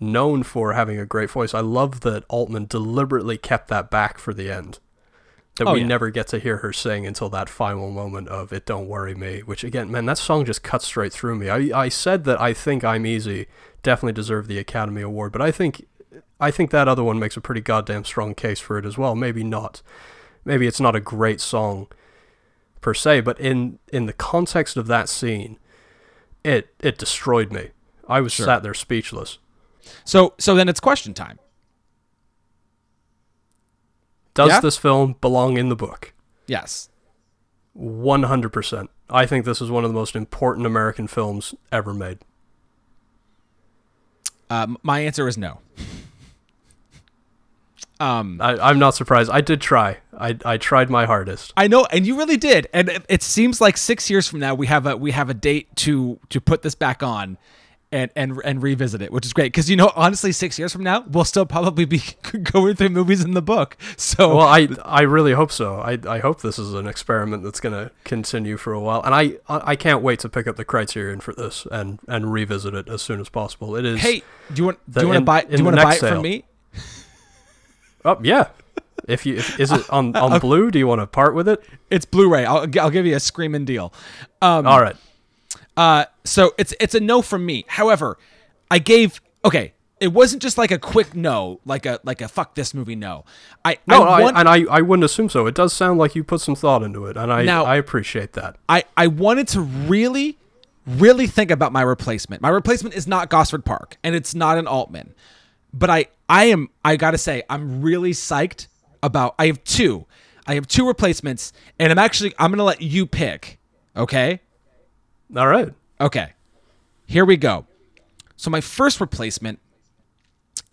known for having a great voice. I love that Altman deliberately kept that back for the end. That Oh, we yeah. never get to hear her sing until that final moment of "It Don't Worry Me," which again, man, that song just cuts straight through me. I I said that I think "I'm Easy" definitely deserved the Academy Award, but I think I think that other one makes a pretty goddamn strong case for it as well. Maybe not. Maybe it's not a great song per se, but in in the context of that scene, it it destroyed me. I was Sure. sat there speechless. So so then it's question time. Does Yeah? this film belong in the book? Yes. 100%. I think this is one of the most important American films ever made. Um, my answer is no. (laughs) Um, I, I'm not surprised. I did try. I, I tried my hardest. I know, and you really did. And it, it seems like six years from now we have a we have a date to to put this back on, and and and revisit it, which is great because you know honestly, six years from now we'll still probably be (laughs) going through movies in the book. So Well, I I really hope so. I, I hope this is an experiment that's going to continue for a while, and I I can't wait to pick up the Criterion for this and and revisit it as soon as possible. It is. hey, do you want The- do you want to buy do you want to buy it sale. from me? Oh yeah. If you if, is it on (laughs) on blue? Do you want to part with it? It's Blu-ray. I'll I'll give you a screaming deal. Um, All right. Uh, so it's it's a no from me. However, I gave okay. It wasn't just like a quick no, like a like a fuck this movie no. I No, I, I, and I, I wouldn't assume so. It does sound like you put some thought into it, and I Now- I appreciate that. I I wanted to really really think about my replacement. My replacement is not Gosford Park, and it's not an Altman. But I I am I gotta say I'm really psyched about. I have two. I have two replacements, and I'm actually I'm gonna let you pick. Okay. All right. Okay. Here we go. So my first replacement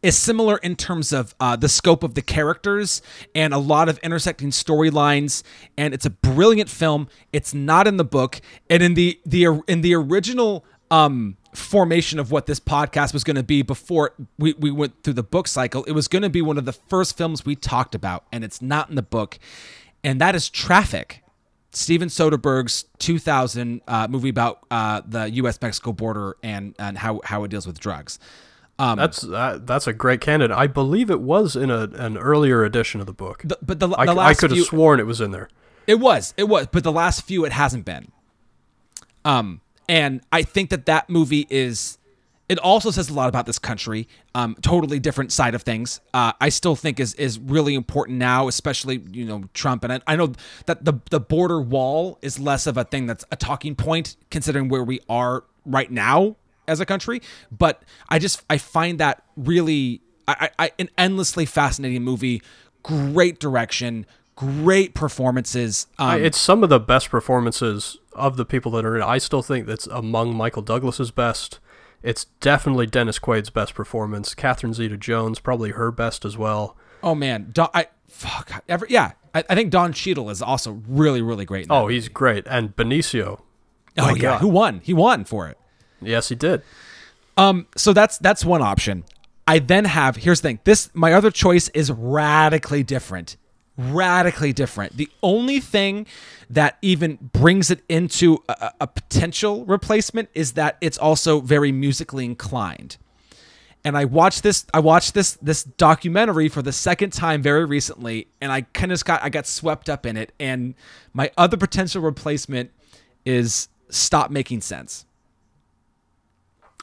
is similar in terms of uh, the scope of the characters and a lot of intersecting storylines and it's a brilliant film it's not in the book and in the the in the original um formation of what this podcast was going to be before we, we went through the book cycle it was going to be one of the first films we talked about and it's not in the book and that is traffic Steven Soderbergh's 2000 uh, movie about uh, the U.S. Mexico border and and how how it deals with drugs. Um, That's that, that's a great candidate. I believe it was in a, an earlier edition of the book. the, but the, I, the I last could have sworn it was in there. it was it was, but the last few it hasn't been. Um, and I think that that movie is. It also says a lot about this country. Um, totally different side of things. Uh, I still think is is really important now, especially you know Trump. And I, I know that the the border wall is less of a thing that's a talking point, considering where we are right now as a country. But I just I find that really I, I, an endlessly fascinating movie. Great direction, great performances. Um, it's some of the best performances of the people that are in it. I still think that's among Michael Douglas's best. It's definitely Dennis Quaid's best performance. Catherine Zeta-Jones probably her best as well. Oh man, Don, I fuck. Every, yeah, I, I think Don Cheadle is also really, really great. Oh, movie. he's great. And Benicio. oh yeah. God. Who won? He won for it. Yes, he did. Um, so that's that's one option. I then have here's the thing. This my other choice is radically different. Radically different. The only thing that even brings it into a, a- potential replacement is that it's also very musically inclined. And I watched this I watched this this documentary for the second time very recently and I kind of got I got swept up in it and my other potential replacement is Stop Making Sense.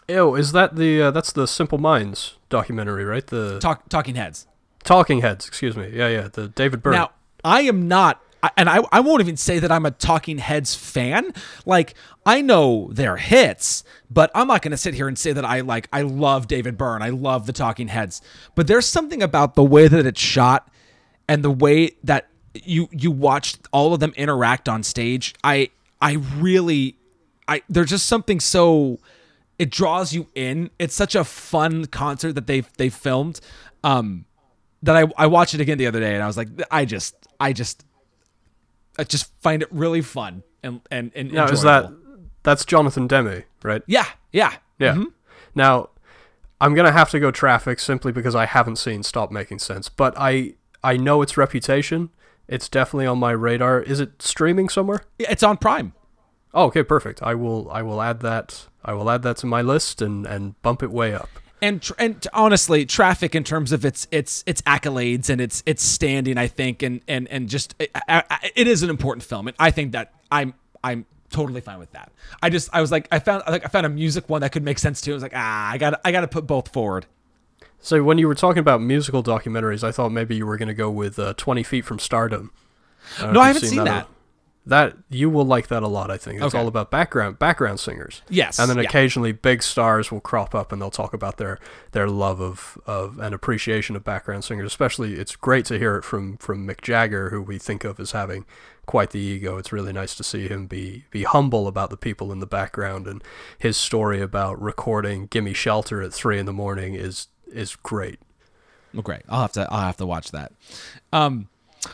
Ew, is that the uh, that's the Simple Minds documentary, right? The Talk, talking Heads. Talking Heads, excuse me. Yeah, yeah, the David Byrne. Now, I am not, and I, I won't even say that I'm a Talking Heads fan. Like, I know their hits, but I'm not going to sit here and say that I like, I love David Byrne. I love the Talking Heads. But there's something about the way that it's shot and the way that you you watched all of them interact on stage. I I really, I there's just something so it draws you in. It's such a fun concert that they they filmed. Um, that I I watched it again the other day and I was like, I just I just I just find it really fun and and and Now, is that that's Jonathan Demme, right? yeah yeah Yeah. Mhm. Now, I'm gonna have to go traffic simply because I haven't seen Stop Making Sense, but I I know its reputation. It's definitely on my radar. Is it streaming somewhere? it's on Prime. Oh, okay, perfect. I will I will add that I will add that to my list and and bump it way up. And tr- and honestly, traffic in terms of its its its accolades and its its standing, I think, and and and just I, I, it is an important film, and I think that I'm I'm totally fine with that. I just I was like I found like I found a music one that could make sense too. I was like ah I got I got to put both forward. So when you were talking about musical documentaries, I thought maybe you were going to go with uh, Twenty Feet from Stardom. No, I haven't seen that. That you will like that a lot. I think it's Okay. all about background background singers. Yes, and then yeah. occasionally big stars will crop up and they'll talk about their their love of of and appreciation of background singers. Especially, it's great to hear it from from Mick Jagger, who we think of as having quite the ego. It's really nice to see him be be humble about the people in the background and his story about recording "Gimme Shelter" at three in the morning is is great. Well, great. I'll have to I'll have to watch that. Um,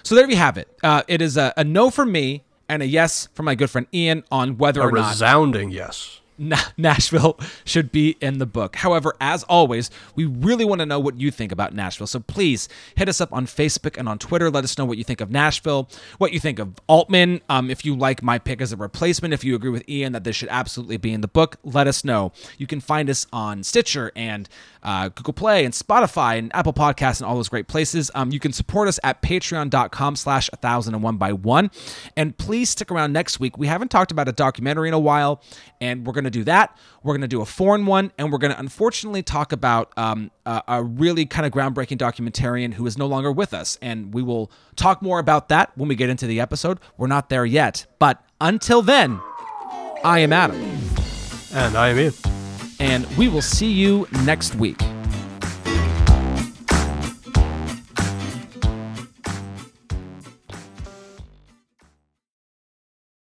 so there we have it. Uh, it is a, a no from me and a yes from my good friend Ian on whether A or not resounding yes. Na- Nashville (laughs) should be in the book. However, as always, we really want to know what you think about Nashville. So please hit us up on Facebook and on Twitter. Let us know what you think of Nashville, what you think of Altman. Um, if you like my pick as a replacement, if you agree with Ian that this should absolutely be in the book, let us know. You can find us on Stitcher and uh, Google Play and Spotify and Apple Podcasts and all those great places. Um, you can support us at patreon.com slash 1001 by 1. And please stick around next week. We haven't talked about a documentary in a while, and we're going to do that. We're going to do a foreign one, and we're going to unfortunately talk about um, a, a really kind of groundbreaking documentarian who is no longer with us. And we will talk more about that when we get into the episode. We're not there yet. But until then, I am Adam, And I am Ian. and we will see you next week.